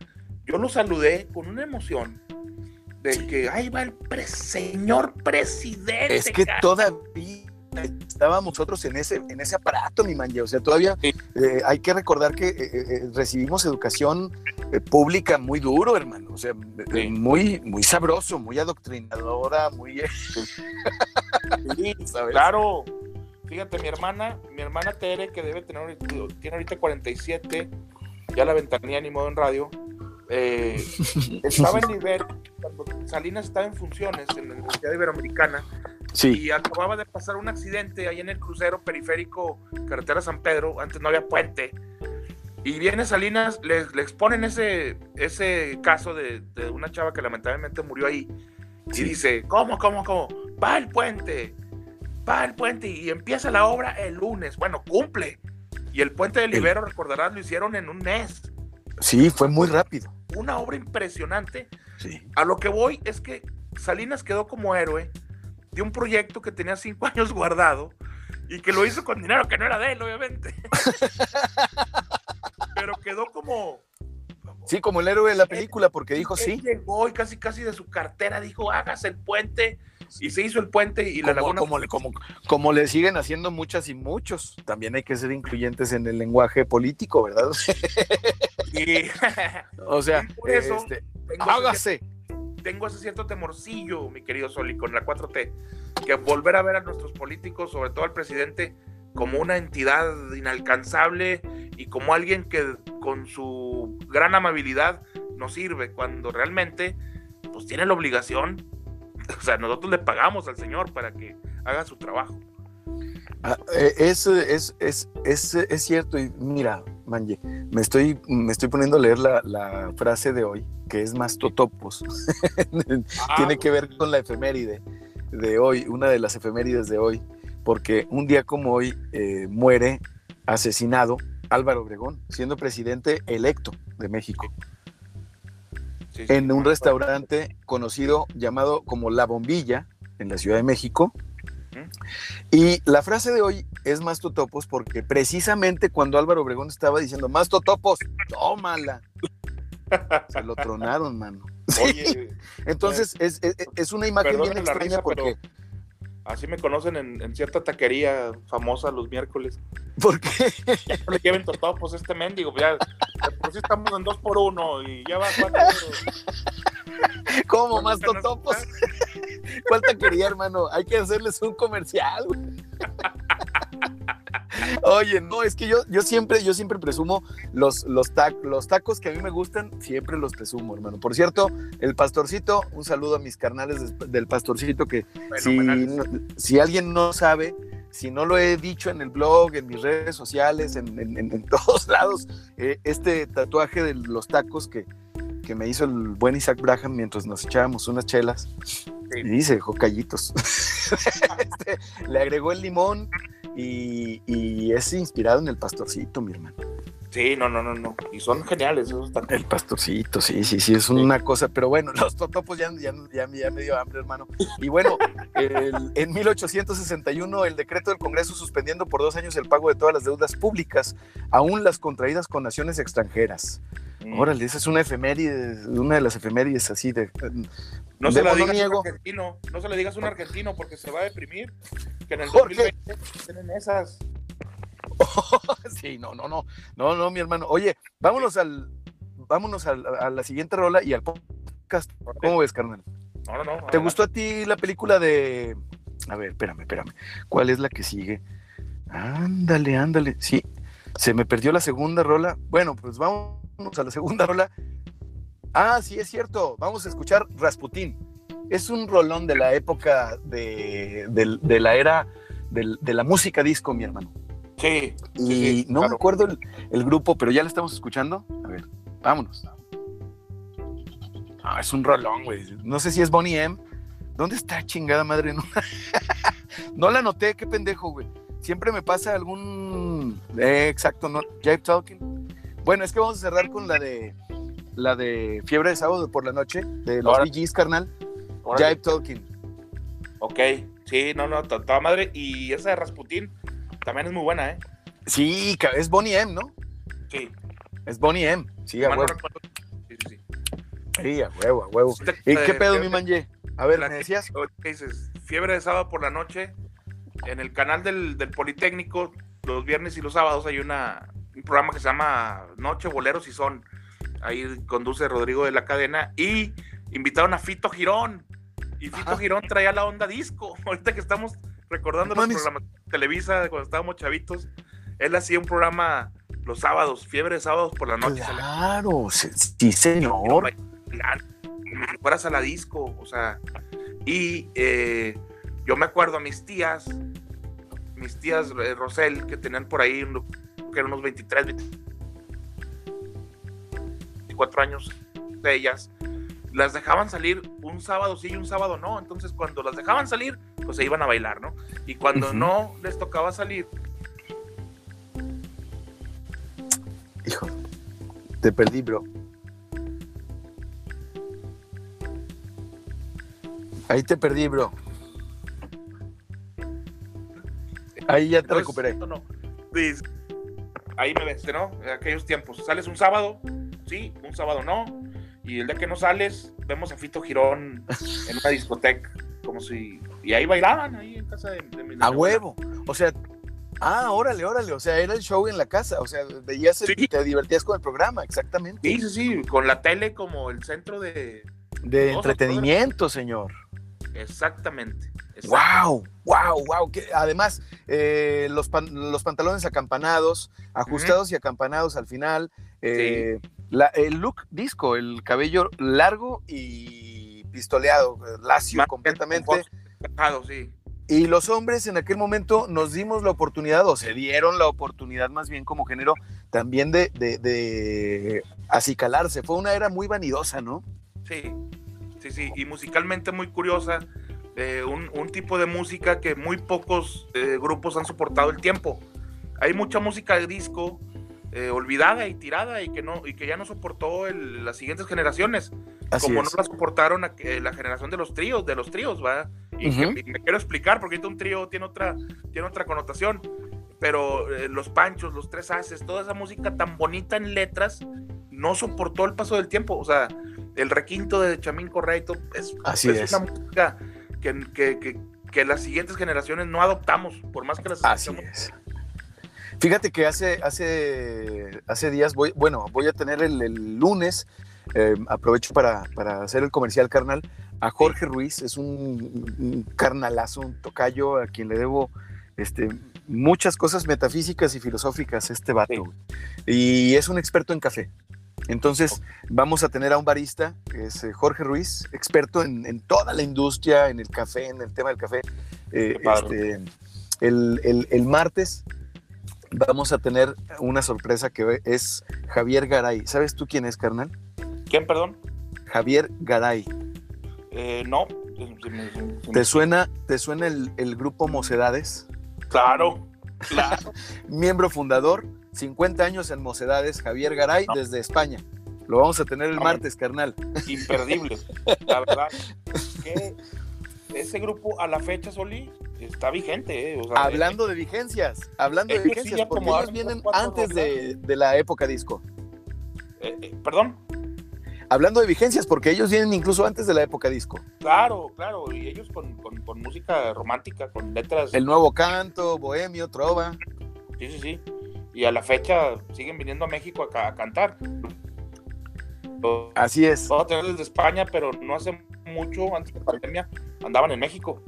yo lo saludé con una emoción de que ahí va el pre- señor presidente. Es que cara". todavía estábamos nosotros en ese, en ese aparato, mi manje. O sea, todavía eh, hay que recordar que eh, recibimos educación pública muy duro, hermano. O sea, muy, muy sabroso, muy adoctrinadora, muy. claro. Fíjate, mi hermana, mi hermana Tere, que debe tener, tiene ahorita 47, ya la ventanilla ni modo en radio, eh, estaba en nivel, cuando Salinas estaba en funciones en la Universidad Iberoamericana, sí. y acababa de pasar un accidente ahí en el crucero periférico Carretera San Pedro, antes no había puente, y viene Salinas, le, exponen ese, ese caso de, una chava que lamentablemente murió ahí, y dice, ¿cómo, cómo, cómo? Va el puente, va el puente, y empieza la obra el lunes, bueno, cumple, y el puente de Libero, recordarás, lo hicieron en un mes. Sí, fue muy rápido una obra impresionante. A lo que voy es que Salinas quedó como héroe de un proyecto que tenía cinco años guardado y que lo hizo con dinero que no era de él, obviamente. Pero quedó como. Sí, como el héroe de la película, porque dijo sí. Llegó y casi, casi de su cartera dijo: hagas el puente y se hizo el puente y la como, laguna. Como, como, le siguen haciendo muchas y muchos. También hay que ser incluyentes en el lenguaje político, ¿verdad? o sea, por eso este, hágase. tengo ese cierto temorcillo, mi querido Soli, con la 4T, que volver a ver a nuestros políticos, sobre todo al presidente, como una entidad inalcanzable y como alguien que con su gran amabilidad nos sirve cuando realmente pues tiene la obligación o sea, nosotros le pagamos al Señor para que haga su trabajo. Ah, eh, es, es, es, es, cierto, y mira, Manje, me estoy, me estoy poniendo a leer la, la frase de hoy, que es más totopos. Ah, Tiene que ver con la efeméride de hoy, una de las efemérides de hoy, porque un día como hoy eh, muere asesinado Álvaro Obregón, siendo presidente electo de México en un restaurante conocido llamado como La Bombilla, en la Ciudad de México. Y la frase de hoy es más totopos porque precisamente cuando Álvaro Obregón estaba diciendo más totopos, tómala. Se lo tronaron, mano. Entonces es, es, una imagen bien extraña porque Así me conocen en, cierta taquería famosa los miércoles. ¿Por qué? Ya no le lleven totopos este mendigo. Ya, por si estamos en dos por uno y ya va cuatro ¿Cómo más totopos? ¿Cuál taquería, hermano? Hay que hacerles un comercial. Oye, no, es que yo, yo siempre, yo siempre presumo los, los, los tacos que a mí me gustan, siempre los presumo, hermano. Por cierto, el pastorcito, un saludo a mis carnales del pastorcito que si, alguien no sabe, si no lo he dicho en el blog, en mis redes sociales, en, todos lados, eh, este tatuaje de los tacos que, que me hizo el buen Isaac Braham mientras nos echábamos unas chelas. Y dice, dejó callitos. Este, le agregó el limón, y, es inspirado en el pastorcito, mi hermano. Sí, no, no, no, no. Y son geniales esos El pastorcito, sí, sí, sí, es una cosa. Pero bueno, los totopos ya, ya, ya, me dio hambre, hermano. Y bueno, en 1861 el decreto del Congreso suspendiendo por dos años el pago de todas las deudas públicas, aún las contraídas con naciones extranjeras. Mm. Órale, esa es una efeméride, una de las efemérides así de... No se, lo digas a un argentino, no se le digas a un argentino porque se va a deprimir, que en el 2020 tienen esas... sí, no, no, no, no, no, mi hermano. Oye, vámonos al, vámonos a la siguiente rola y al podcast. ¿Cómo ves, carnal? No, no, no. ¿Te gustó a ti la película de... A ver, espérame, espérame. ¿Cuál es la que sigue? Ándale, ándale. Sí, se me perdió la segunda rola. Bueno, pues vamos a la segunda rola. Ah, sí, es cierto. Vamos a escuchar Rasputín. Es un rolón de la época de, la era de, la música disco, mi hermano. Sí. Y no me acuerdo el, grupo, pero ya la estamos escuchando. A ver, vámonos. Ah, es un rolón, güey. No sé si es Bonnie M. ¿Dónde está chingada madre? No, no la noté, qué pendejo, güey. Siempre me pasa algún. Eh, exacto, no. Jive Talking. Bueno, es que vamos a cerrar con la de la de Fiebre de Sábado por la Noche, de los BGs, carnal. Jive Talking. Ok, sí, no, no, toda madre. Y esa de Rasputin también es muy buena, ¿eh? Sí, es Bonnie M, ¿no? Sí. Es Bonnie M, sí, a huevo. Sí, sí, sí. a huevo, a huevo. ¿Y qué pedo, mi manje? A ver, ¿me decías? ¿Qué dices? Fiebre de Sábado por la Noche en el canal del, del, Politécnico, los viernes y los sábados hay una, un programa que se llama Noche Boleros y Son. Ahí conduce Rodrigo de la Cadena y invitaron a Fito Girón. Y Fito Girón traía la onda disco. Ahorita que estamos recordando los programas de Televisa cuando estábamos chavitos, él hacía un programa los sábados, fiebre de sábados por la noche. Claro, sí, señor. Fueras a la disco, o sea, y eh, yo me acuerdo a mis tías, mis tías eh, Rosel, que tenían por ahí, que eran unos 23, 24 años de ellas, las dejaban salir un sábado sí y un sábado no. Entonces, cuando las dejaban salir, pues se iban a bailar, ¿no? Y cuando no les tocaba salir. Hijo, te perdí, bro. Ahí te perdí, bro. Ahí ya te recuperé. No, ahí me ves, ¿no? En aquellos tiempos. Sales un sábado, sí, un sábado no. Y el día que no sales, vemos a Fito Girón en una discoteca, como si. Y ahí bailaban, ahí en casa de, mi A huevo. O sea, ah, órale, órale. O sea, era el show en la casa. O sea, veías, y te divertías con el programa, exactamente. Sí, sí, sí. Con la tele como el centro de. De entretenimiento, señor. Exactamente. ¡Wow! ¡Wow! ¡Wow! Que, además, eh, los, los, pantalones acampanados, ajustados y acampanados al final. Eh, el look disco, el cabello largo y pistoleado, lacio completamente. sí. Y los hombres en aquel momento nos dimos la oportunidad, o se dieron la oportunidad más bien como género, también de, de, de acicalarse. Fue una era muy vanidosa, ¿no? Sí, sí, sí, y musicalmente muy curiosa, eh, un, tipo de música que muy pocos eh, grupos han soportado el tiempo. Hay mucha música de disco eh, olvidada y tirada y que, no, y que ya no soportó las siguientes generaciones, como no la soportaron la generación de los tríos, de los tríos, ¿va? Y, me quiero explicar, porque un trío tiene otra, tiene otra connotación, pero los panchos, los tres haces, toda esa música tan bonita en letras, no soportó el paso del tiempo, o sea, el requinto de Chamín Correcto es, Así es, una música que, que, que, las siguientes generaciones no adoptamos, por más que las Así es. Fíjate que hace, hace, hace días, voy, bueno, voy a tener el, lunes, eh, aprovecho para, para, hacer el comercial carnal, a Jorge Ruiz, es un, carnalazo, un tocayo a quien le debo este, muchas cosas metafísicas y filosóficas, este vato. Y es un experto en café. Entonces, vamos a tener a un barista, que es eh, Jorge Ruiz, experto en, toda la industria, en el café, en el tema del café. Eh, este, el, martes vamos a tener una sorpresa que es Javier Garay. ¿Sabes tú quién es, carnal? ¿Quién, perdón? Javier Garay. Eh, no. ¿Te suena, te suena el, el grupo Mocedades? Claro, claro. Miembro fundador 50 años en Mocedades, Javier Garay, desde España. Lo vamos a tener el martes, carnal. Imperdible. La verdad que ese grupo a la fecha, Soli, está vigente. ¿eh? hablando de vigencias, hablando de vigencias, porque ellos vienen antes de, la época disco. Eh, eh, ¿Perdón? Hablando de vigencias, porque ellos vienen incluso antes de la época disco. Claro, claro, y ellos con, con música romántica, con letras. El nuevo canto, bohemio, trova. Sí, sí, sí y a la fecha siguen viniendo a México a, cantar. Así es. Todos desde España, pero no hace mucho, antes de la pandemia, andaban en México.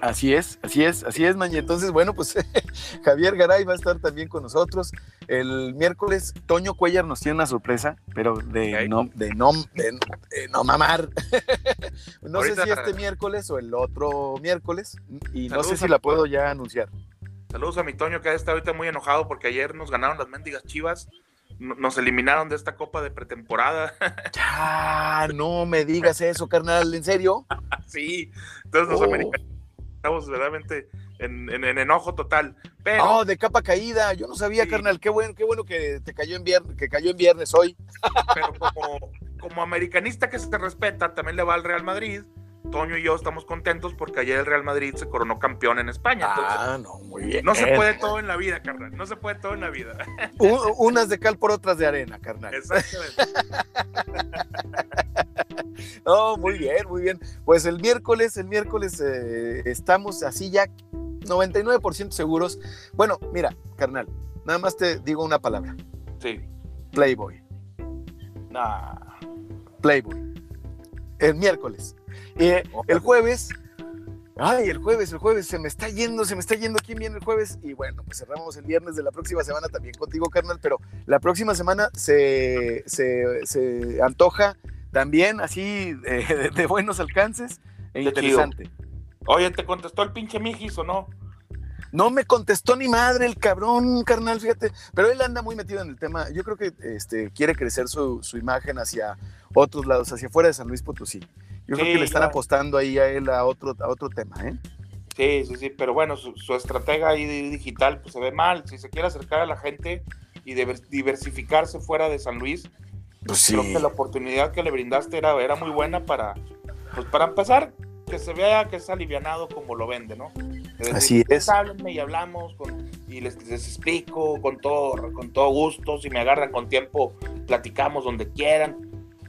Así es, así es, así es, Maña. Entonces, bueno, pues Javier Garay va a estar también con nosotros. El miércoles, Toño Cuellar nos tiene una sorpresa, pero de no, de no, de, no mamar. no sé si este miércoles o el otro miércoles, y no sé si la puedo ya anunciar. Saludos a mi Toño, que está ahorita muy enojado porque ayer nos ganaron las mendigas chivas. Nos eliminaron de esta copa de pretemporada. Ya, no me digas eso, carnal, ¿en serio? sí, entonces los oh. americanos estamos verdaderamente en, enojo total. Pero, oh, de capa caída, yo no sabía, carnal, qué bueno, qué bueno que te cayó en viernes, que cayó en viernes hoy. pero como, como americanista que se respeta, también le va al Real Madrid Toño y yo estamos contentos porque ayer el Real Madrid se coronó campeón en España. ah, no, muy bien. No se puede todo en la vida, carnal. No se puede todo en la vida. unas de cal por otras de arena, carnal. Exactamente. no, muy bien, muy bien. Pues el miércoles, el miércoles eh, estamos así ya 99% seguros. Bueno, mira, carnal, nada más te digo una palabra. Sí. Playboy. Nah. Playboy. El miércoles. Y el jueves, ay, el jueves, el jueves, se me está yendo, se me está yendo. ¿Quién viene el jueves? Y bueno, pues cerramos el viernes de la próxima semana también contigo, carnal, pero la próxima semana se, se, se antoja también así de, de buenos alcances e Qué interesante. Oye, ¿te contestó el pinche Mijis o no? No me contestó ni madre el cabrón, carnal, fíjate. Pero él anda muy metido en el tema. Yo creo que este, quiere crecer su, su imagen hacia otros lados, hacia fuera de San Luis Potosí. Yo creo Sí, que le están claro. apostando ahí a él a otro, a otro tema, ¿eh? Sí, sí, sí, pero bueno, su, su estratega ahí digital pues se ve mal. Si se quiere acercar a la gente y diver- diversificarse fuera de San Luis, Pues creo que la oportunidad que le brindaste era, era muy buena para, pues para empezar, que se vea que es alivianado como lo vende, ¿no? Es decir, Así es. "Pues, háblenme y hablamos con- y les, les explico con todo, con todo gusto, si me agarran con tiempo, platicamos donde quieran.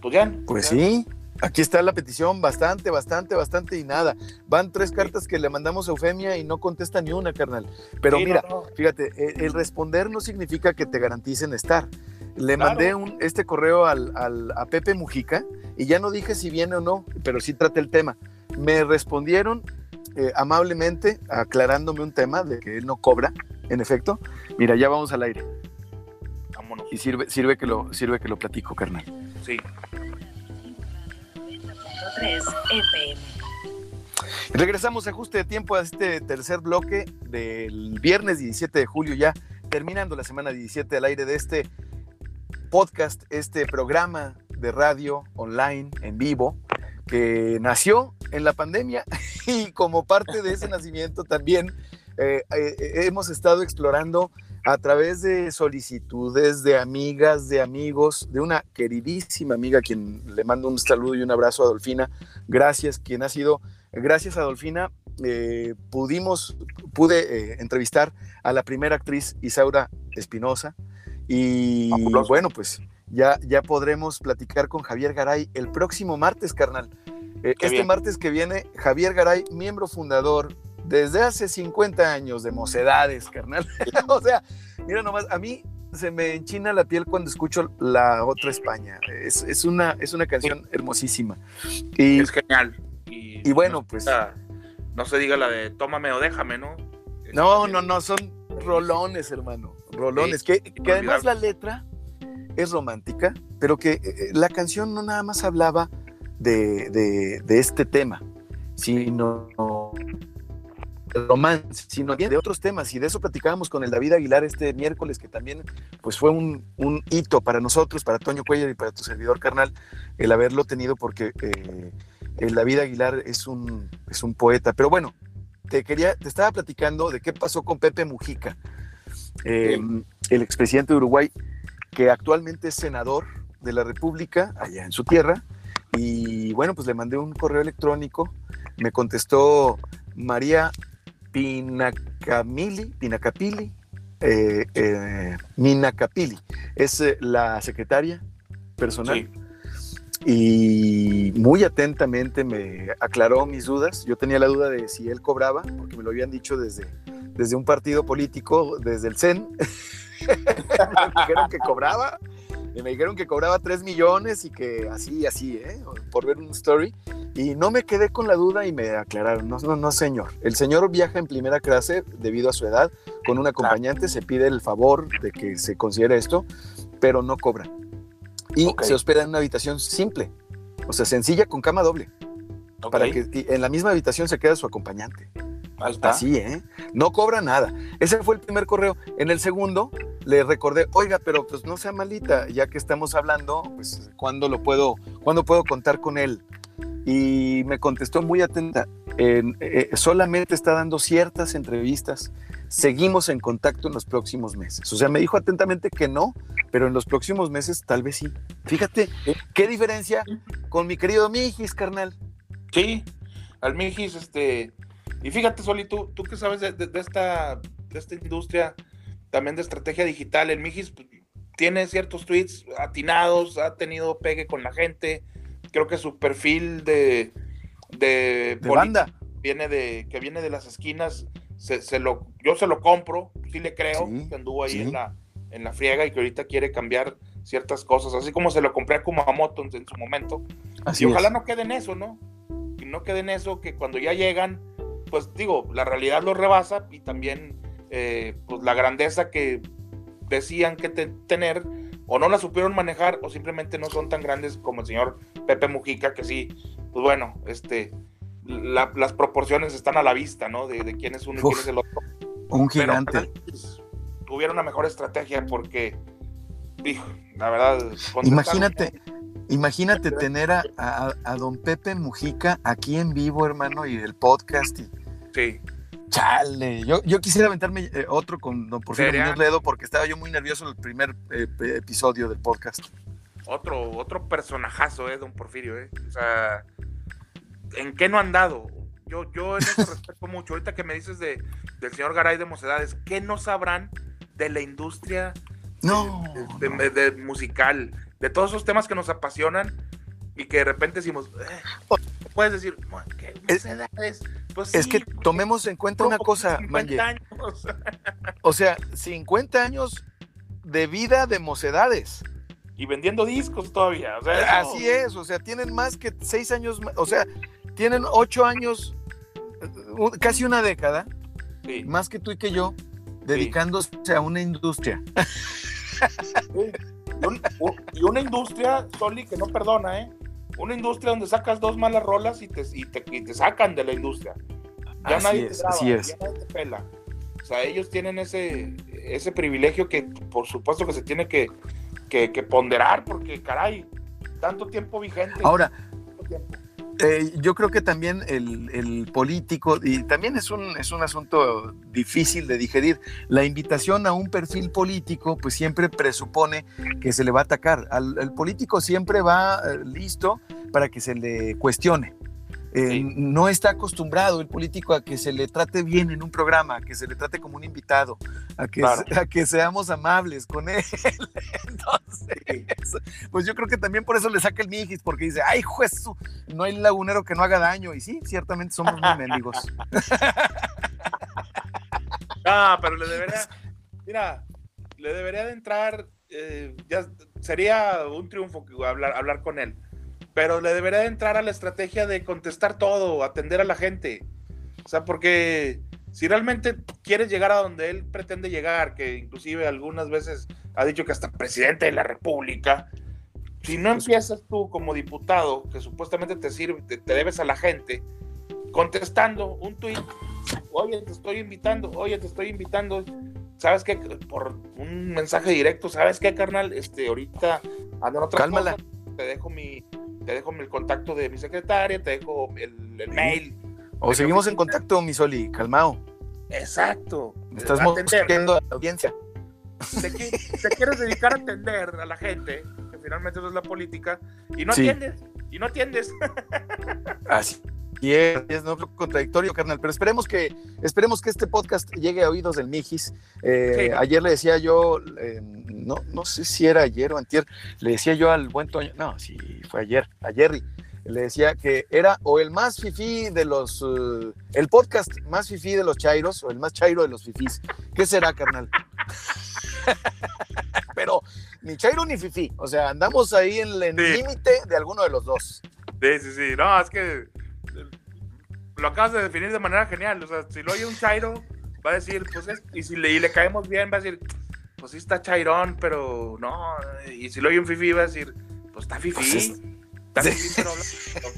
Pues ya. Pues ya. sí, aquí está la petición, bastante, bastante, bastante y nada. Van tres cartas que le mandamos a Eufemia y no contesta ni una, carnal. Pero Sí, mira, no. fíjate, el, el responder no significa que te garanticen estar. Le Claro. mandé un, este correo al, al- a Pepe Mujica y ya no dije si viene o no, pero sí traté el tema. Me respondieron eh, amablemente aclarándome un tema de que él no cobra, en efecto. Mira, ya vamos al aire Vámonos. y sirve, sirve, que, lo, sirve que lo platico, carnal. Sí. 3 FM. Regresamos a ajuste de tiempo a este tercer bloque del viernes 17 de julio, ya terminando la semana 17 al aire de este podcast, este programa de radio online en vivo que nació en la pandemia y como parte de ese nacimiento también eh, eh, hemos estado explorando a través de solicitudes de amigas, de amigos, de una queridísima amiga quien le mando un saludo y un abrazo a Dolfina. Gracias, quien ha sido gracias a Dolfina, eh, pudimos, pude eh, entrevistar a la primera actriz Isaura Espinosa y Fabuloso. bueno, pues ya, ya podremos platicar con Javier Garay el próximo martes, carnal. Eh, este bien. martes que viene, Javier Garay, miembro fundador desde hace 50 años de Mocedades, carnal. o sea, mira nomás, a mí se me enchina la piel cuando escucho La Otra España. Es, es una, es una canción hermosísima. Y, Es genial. Y, y bueno, no, pues... No se diga la de tómame o déjame, ¿no? No, no, no, son rolones, hermano. Rolones. Que, que además la letra es romántica, pero que eh, la canción no nada más hablaba de, de- de este tema, sino romance, sino de otros temas. Y de eso platicábamos con el David Aguilar este miércoles, que también pues fue un, un hito para nosotros, para Toño Cuellar y para tu servidor carnal, el haberlo tenido, porque eh, el David Aguilar es un, es un poeta. Pero bueno, te quería, te estaba platicando de qué pasó con Pepe Mujica, eh, el expresidente de Uruguay, que actualmente es senador de la República, allá en su tierra. Y bueno, pues le mandé un correo electrónico, me contestó María Pinacamili, Pinacapili, eh, eh, Minacapili, es eh, la secretaria personal Sí. y muy atentamente me aclaró mis dudas. Yo tenía la duda de si él cobraba, porque me lo habían dicho desde, desde un partido político, desde el CEN. me dijeron que cobraba, y me dijeron que cobraba 3 millones y que así, así, ¿eh? por ver un story. Y no me quedé con la duda y me aclararon, no, no, no, señor. El señor viaja en primera clase debido a su edad, con un acompañante, se pide el favor de que se considere esto, pero no cobra. Y Ok. se hospeda en una habitación simple, o sea, sencilla con cama doble, Ok, para que en la misma habitación se quede su acompañante. Ahí está. Así, ¿eh? No cobra nada. Ese fue el primer correo. En el segundo le recordé, oiga, pero pues no sea malita, ya que estamos hablando, pues ¿cuándo lo puedo, cuándo puedo contar con él? Y me contestó muy atenta. en- eh, solamente está dando ciertas entrevistas. Seguimos en contacto en los próximos meses. O sea, me dijo atentamente que no, pero en los próximos meses tal vez sí. Fíjate, qué diferencia con mi querido Mijis, carnal. Sí, al Mijis, este. Y fíjate, Soli, tú, tú que sabes de, de- de esta, de esta industria, también de estrategia digital, el Mijis pues, tiene ciertos tweets atinados, ha tenido pegue con la gente. Creo que su perfil de. De, De banda. Viene de, que viene de las esquinas, se, se lo, yo se lo compro, sí le creo Sí, que anduvo ahí sí. en, la, en la friega y que ahorita quiere cambiar ciertas cosas, así como se lo compré a Kumamoto en, en su momento. Así y ojalá es. no quede en eso, ¿no? Que no quede en eso, que cuando ya llegan, pues digo, la realidad los rebasa y también eh, pues la grandeza que decían que te- tener o no la supieron manejar o simplemente no son tan grandes como el señor Pepe Mujica, que sí, pues bueno, este, la- las proporciones están a la vista, ¿no? De, de quién es uno y quién es el otro. Un Pero gigante. pues, tuvieron una mejor estrategia porque, dijo, la verdad, Imagínate, imagínate tener a, a- a don Pepe Mujica aquí en vivo, hermano, y el podcast. Y, Sí, chale, yo, yo quisiera aventarme eh, otro con don Porfirio Ledo porque estaba yo muy nervioso en el primer eh, episodio del podcast. otro, otro personajazo, ¿eh? Don Porfirio, ¿eh? O sea, ¿en qué no han dado? Yo, yo en eso respeto mucho. Ahorita que me dices de, del señor Garay de Mocedades, ¿qué no sabrán de la industria No, de, de- de musical? De todos esos temas que nos apasionan y que de repente decimos, eh, puedes decir, "Mo- ¿qué Mocedades? Pues es sí, que tomemos en cuenta una cosa, 50 Manje. años. O sea, 50 años de vida de mocedades. Y vendiendo discos todavía. O sea, eso- Así es, o sea, tienen más que seis años, ma- o sea, tienen ocho años, eh, casi una década, sí. más que tú y que yo, dedicándose a una industria. Y, un- un- y una industria, Soli, que no perdona, ¿eh? Una industria donde sacas dos malas rolas y te, y te, y te sacan de la industria. Ya Así nadie es, te graba, así es. ya nadie te pela. O sea, ellos tienen ese, ese privilegio que por supuesto que se tiene que, que, que ponderar porque, caray, tanto tiempo vigente. Ahora, tiempo. Eh, yo creo que también el, político, y también es un, es un asunto difícil de digerir, la invitación a un perfil político, pues siempre presupone que se le va a atacar. Al, el político siempre va eh, listo para que se le cuestione. Eh, Sí. No está acostumbrado el político a que se le trate bien en un programa, a que se le trate como un invitado, a que, Claro. a que seamos amables con él. Entonces, pues yo creo que también por eso le saca el mijis, porque dice, ay, juez, no hay lagunero que no haga daño. Y sí, ciertamente somos muy mendigos. Ah, pero le debería, mira, le debería de entrar, eh, ya sería un triunfo que hablar, hablar con él, pero le debería de entrar a la estrategia de contestar todo, atender a la gente. O sea, porque si realmente quieres llegar a donde él pretende llegar, que inclusive algunas veces ha dicho que hasta presidente de la República, si no empiezas tú como diputado, que supuestamente te sirve, te, te debes a la gente, contestando un tuit, oye, te estoy invitando, oye, te estoy invitando, ¿sabes qué? Por un mensaje directo, ¿sabes qué, carnal? Este, ahorita ando en otra Cálmala. cosa, te dejo mi, te dejo el contacto de mi secretaria, te dejo el, el mail. O seguimos mi en contacto, Misoli, calmao. Exacto. Estás mosqueando a la audiencia. te, te quieres dedicar a atender a la gente, que finalmente eso es la política, y no Sí. atiendes, y no atiendes. Así es, es no contradictorio, carnal, pero esperemos que, esperemos que este podcast llegue a oídos del Mijis. Eh, Sí. Ayer le decía yo, eh, no, no sé si era ayer o antier, le decía yo al buen Toño, no, sí, fue ayer, a Jerry, le decía que era o el más fifí de los, eh, el podcast más fifí de los chairos o el más chairo de los fifís. ¿Qué será, carnal? pero ni chairo ni fifí, o sea, andamos ahí en el Sí. límite de alguno de los dos. Sí, sí, sí. No, es que lo acabas de definir de manera genial. O sea, si lo oye un chairo, va a decir, pues es, y si le, y le caemos bien, va a decir, pues sí está chairón, pero no. Y si lo oye un fifi, va a decir, pues está fifi. Pues es- está fifi, pero,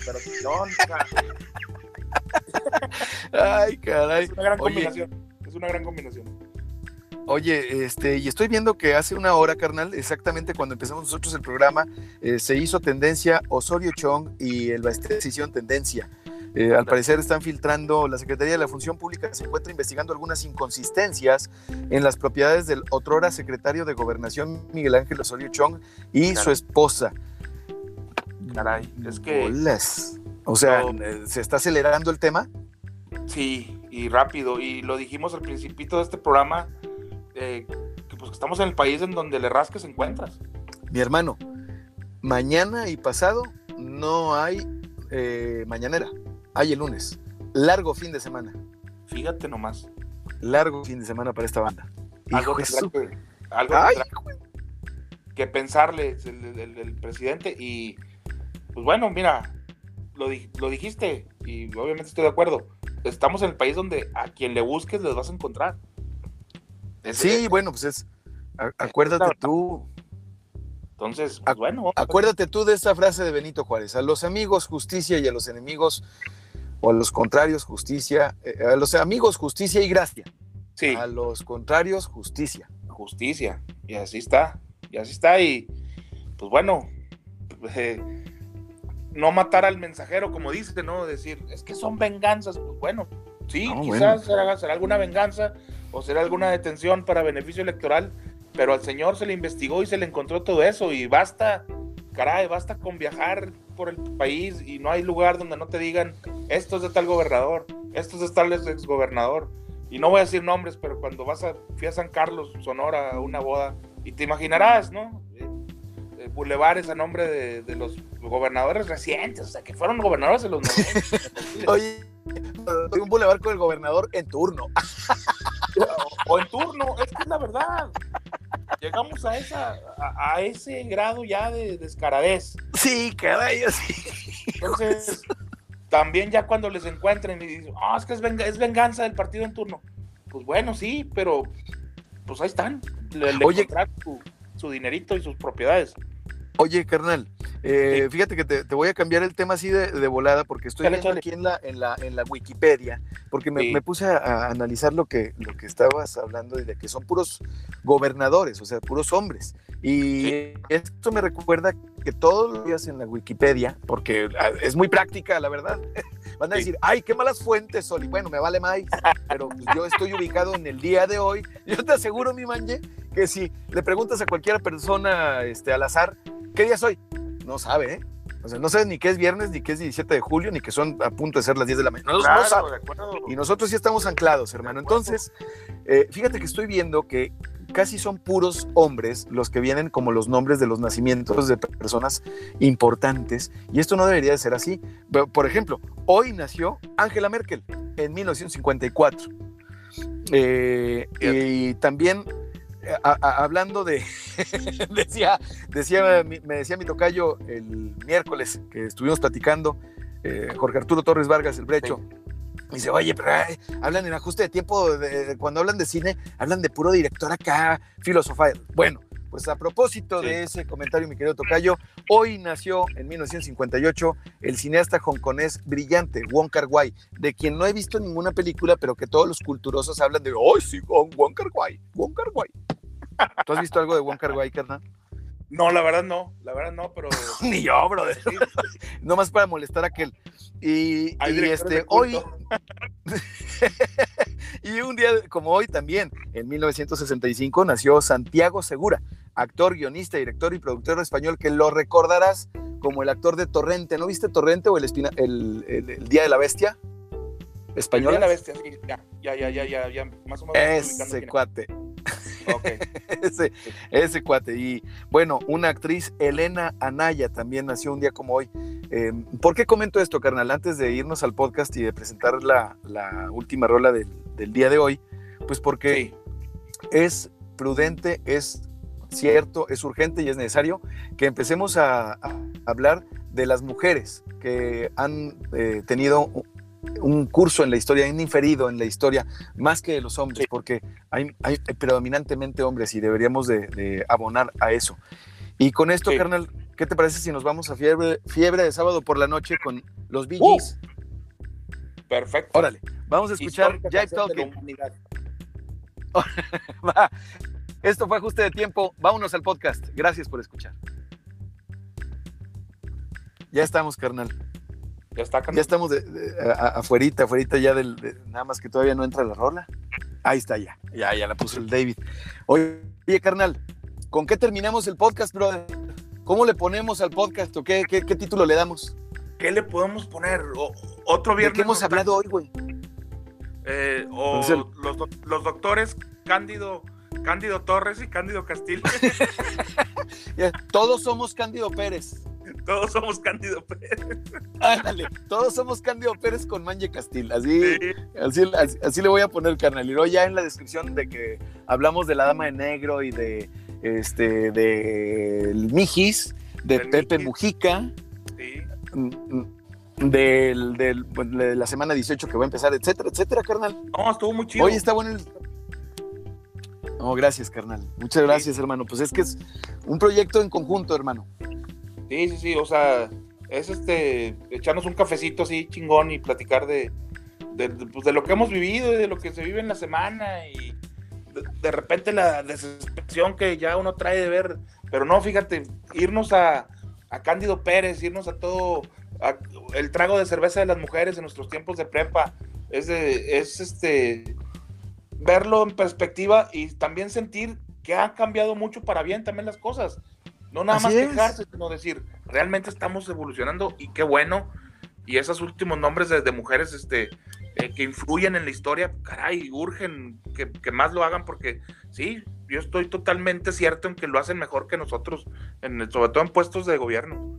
pero, pero Ay, caray. es una gran Oye. combinación. Es una gran combinación. Oye, este, y estoy viendo que hace una hora, carnal, exactamente cuando empezamos nosotros el programa, eh, se hizo tendencia Osorio Chong y el hicieron tendencia. Eh, al parecer están filtrando, la Secretaría de la Función Pública se encuentra investigando algunas inconsistencias en las propiedades del otrora secretario de Gobernación Miguel Ángel Osorio Chong y su esposa. Caray, es que Bolas. O sea, No. eh, ¿se está acelerando el tema? sí, y rápido. Y lo dijimos al principito de este programa, eh, que pues estamos en el país en donde le rasques encuentras. Mi hermano, mañana y pasado no hay eh, mañanera, hay el lunes. Largo fin de semana. Fíjate nomás. largo fin de semana para esta banda. Algo Hijo tendrá que, algo Ay, tendrá que pensarle el, el- el presidente y pues bueno, mira, lo, di- lo dijiste y obviamente estoy de acuerdo. Estamos en el país donde a quien le busques les vas a encontrar. Es- Sí, es- bueno, pues es. a- Acuérdate tú, entonces, pues, bueno, acuérdate tú de esta frase de Benito Juárez: a los amigos justicia y a los enemigos, o a los contrarios justicia, eh, a los amigos justicia y gracia, sí, a los contrarios justicia. justicia. Y así está, y así está. Y pues bueno, eh, no matar al mensajero, como dice, ¿no? Decir, es que son venganzas. Pues bueno, sí, No, quizás será, será alguna venganza o será alguna detención para beneficio electoral, pero al señor se le investigó y se le encontró todo eso. Y basta, caray, basta con viajar por el país y no hay lugar donde no te digan, esto es de tal gobernador, esto es de tal exgobernador. Y no voy a decir nombres, pero cuando vas a, fui a San Carlos, Sonora, a una boda, y te imaginarás, ¿no? Eh, eh, bulevares a nombre de, de los gobernadores recientes, o sea, que fueron gobernadores de los 90. Oye, un bulevar con el gobernador en turno. o, o en turno, es que es la verdad. Llegamos a, esa, a, a ese grado ya de descaradez. Sí, caray, así. Entonces, también ya cuando les encuentren y dicen, ah, es que es, venga- es venganza del partido en turno. Pues bueno, sí, pero pues ahí están. Le, le Oye. su, su dinerito y sus propiedades. Oye, carnal, eh, Sí. fíjate que te, te voy a cambiar el tema así de, de volada porque estoy Chale, viendo chale. aquí en la, en la, en la Wikipedia, porque me, Sí. me puse a, a analizar lo que, lo que estabas hablando y de que son puros gobernadores, o sea, puros hombres. Y Sí. esto me recuerda que todos los días en la Wikipedia, porque es muy práctica, la verdad, van a decir, ay, qué malas fuentes, Sol. Y bueno, me vale más, pero pues, yo estoy ubicado en el día de hoy. Yo te aseguro, mi manje, que si le preguntas a cualquier persona este, al azar, ¿qué día soy? No sabe, ¿eh? O sea, no sabe ni qué es viernes, ni qué es 17 de julio, ni que son a punto de ser las 10 de la mañana. No, no sabe. Y nosotros sí estamos anclados, hermano. Entonces, eh, fíjate que estoy viendo que casi son puros hombres los que vienen como los nombres de los nacimientos de personas importantes. Y esto no debería de ser así. Por ejemplo, hoy nació Angela Merkel en 1954. Eh, y también, a- a- hablando de, decía, decía, mi- me decía mi tocayo el miércoles que estuvimos platicando, eh, Jorge Arturo Torres Vargas, el Brecho, me dice, oye, pero ay, hablan en ajuste de tiempo, de- de- cuando hablan de cine, hablan de puro director acá, filosofar. Bueno, pues a propósito Sí. de ese comentario, mi querido Tocayo, hoy nació en 1958 el cineasta hongkonés brillante, Wong Kar Wai, de quien no he visto ninguna película, pero que todos los culturosos hablan de, ¡ay, sí, Wong Kar Wai! Wong Kar Wai. ¿Tú has visto algo de Wong Kar Wai, carnal? No, la verdad no, la verdad no, pero Ni yo, brother. sí, No más para molestar a aquel. Y, este, hoy, y un día como hoy también, en 1965, nació Santiago Segura, actor, guionista, director y productor español que lo recordarás como el actor de Torrente. ¿No viste Torrente o el, espina- el, el- el Día de la Bestia? Español. El día de la bestia, sí, ya, ya, ya, ya, ya, ya, más o menos. Ese cuate, ese, ese cuate. Y bueno, una actriz, Elena Anaya, también nació un día como hoy. Eh, ¿Por qué comento esto, carnal? Antes de irnos al podcast y de presentar la, la última rola del, del día de hoy, pues porque Sí, es prudente, es cierto, es urgente y es necesario que empecemos a, a hablar de las mujeres que han eh, tenido un curso en la historia, han inferido en la historia más que de los hombres, Sí. porque hay, hay predominantemente hombres y deberíamos de, de abonar a eso. Y con esto, Sí. carnal, ¿qué te parece si nos vamos a fiebre, fiebre de sábado por la noche con los Bee Uh, perfecto. Órale, vamos a escuchar Jive Talking. Esto fue ajuste de tiempo. Vámonos al podcast. Gracias por escuchar. Ya estamos, carnal. Ya está, Ya carnal. estamos de, de- a- a- afuerita, afuerita ya del. de- nada más que todavía no entra la rola. Ahí está ya. Ya, ya la puso el David. Oye, oye, carnal, ¿con qué terminamos el podcast, brother? ¿Cómo le ponemos al podcast o qué, qué, qué título le damos? ¿Qué le podemos poner? O- otro ¿De viernes. qué hemos hablado hoy, güey? Eh, o Entonces, los, los doctores Cándido, Cándido Torres y Cándido Castillo. Ya, Todos somos Cándido Pérez. Todos somos Cándido Pérez. Ándale, todos somos Cándido Pérez con Manje Castil. Así, Sí. así, así- así le voy a poner, carnal. Y luego ya en la descripción de que hablamos de la Dama de Negro y de este de Mijis, de Del Pepe Mijis. Mujica, Sí. mm, mm, del, del- bueno, de la semana 18 que va a empezar, etcétera, etcétera, carnal. No, estuvo muy chido. Hoy está bueno el. No, gracias, carnal. Muchas gracias, hermano. Pues es que es un proyecto en conjunto, hermano. Sí, sí, sí, o sea, es este, echarnos un cafecito así chingón y platicar de, de, pues, lo que hemos vivido y de lo que se vive en la semana y de, repente la desesperación que ya uno trae de ver, pero no, fíjate, irnos a, a Cándido Pérez, irnos a todo, el trago de cerveza de las mujeres en nuestros tiempos de prepa, es, es este, verlo en perspectiva y también sentir que han cambiado mucho para bien también las cosas. No nada Así más es. quejarse, sino decir, realmente estamos evolucionando y qué bueno. Y esos últimos nombres de, de mujeres este, eh, que influyen en la historia, caray, urgen que, que más lo hagan porque sí, yo estoy totalmente cierto en que lo hacen mejor que nosotros, en, el- sobre todo en puestos de gobierno.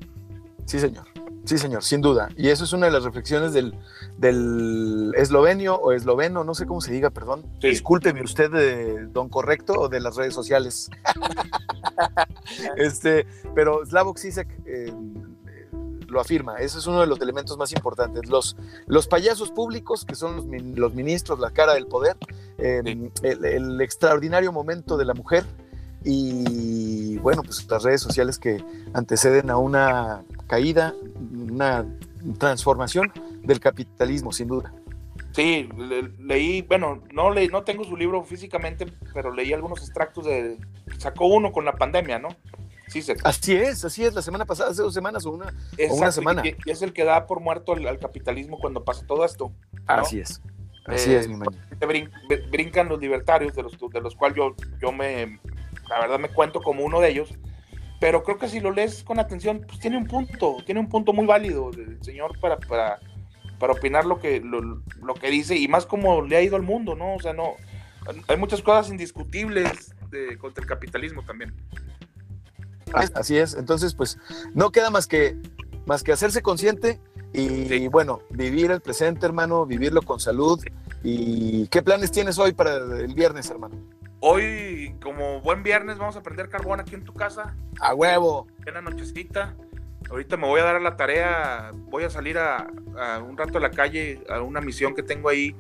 Sí, señor. Sí, señor, sin duda. Y eso es una de las reflexiones del, del eslovenio o esloveno, no sé cómo se diga, perdón. Sí. Discúlpeme usted, de don correcto, o de las redes sociales. este, pero Slavoj Zizek eh, eh, lo afirma. Ese es uno de los elementos más importantes. Los, los payasos públicos, que son los, los ministros, la cara del poder, eh, Sí. el, el extraordinario momento de la mujer y, bueno, pues las redes sociales que anteceden a una caída, una transformación del capitalismo, sin duda. Sí, le- leí, bueno, no leí, no tengo su libro físicamente, pero leí algunos extractos de, sacó uno con la pandemia, ¿no? Sí, se, Así es, así es. La semana pasada, hace dos semanas o una. Exacto, semana. Y, y es el que da por muerto al, al capitalismo cuando pasa todo esto. ¿no? Así es. Así Eh, es, mi maña. Te brin- br- brincan los libertarios, de los, de los cuales yo, yo me, la verdad me cuento como uno de ellos, pero creo que si lo lees con atención, pues tiene un punto, tiene un punto muy válido el señor para, para, para opinar lo que, lo, lo que dice y más como le ha ido al mundo, ¿no? O sea, no, hay muchas cosas indiscutibles de, contra el capitalismo también. Así es. Entonces, pues, no queda más que, más que hacerse consciente y, Sí. bueno, vivir el presente, hermano, vivirlo con salud. ¿Y qué planes tienes hoy para el viernes, hermano? Hoy, como buen viernes, vamos a prender carbón aquí en tu casa. A huevo. en la nochecita. Ahorita me voy a dar a la tarea, voy a salir a, a un rato a la calle, a una misión que tengo ahí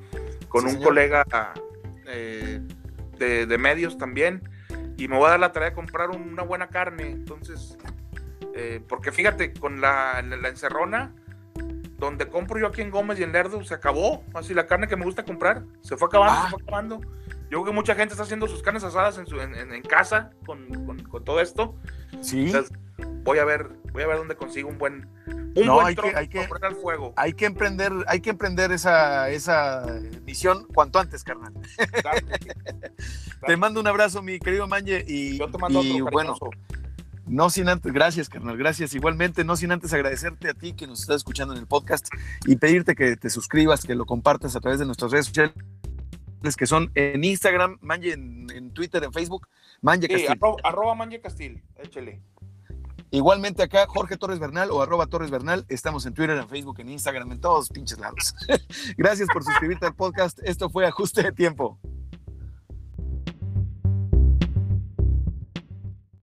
con Sí, un señor. colega eh, de, de medios también. Y me voy a dar la tarea de comprar una buena carne. Entonces, eh, porque fíjate, con la, la- la encerrona, donde compro yo aquí en Gómez y en Lerdo, se acabó. Así la carne que me gusta comprar, se fue acabando, Ah. se fue acabando. Yo creo que mucha gente está haciendo sus carnes asadas en, su, en, en- en casa con, con- con todo esto Sí. Entonces, voy a ver, voy a ver dónde consigo un buen, un No, buen hay que- hay que- para al fuego. Hay que emprender, hay que emprender esa, esa misión cuanto antes, carnal. Claro. Te mando un abrazo, mi querido Manje. Y, Yo te mando y, otro bueno. No sin antes, gracias, carnal, gracias. Igualmente, no sin antes agradecerte a ti que nos estás escuchando en el podcast y pedirte que te suscribas, que lo compartas a través de nuestras redes sociales, que son en Instagram, Manje en, en Twitter, en Facebook, Manje Sí, Castillo. arroba, arroba Manje Castil, échele. Igualmente acá, Jorge Torres Bernal o arroba Torres Bernal. Estamos en Twitter, en Facebook, en Instagram, en todos pinches lados. gracias por suscribirte al podcast. Esto fue Ajuste de Tiempo.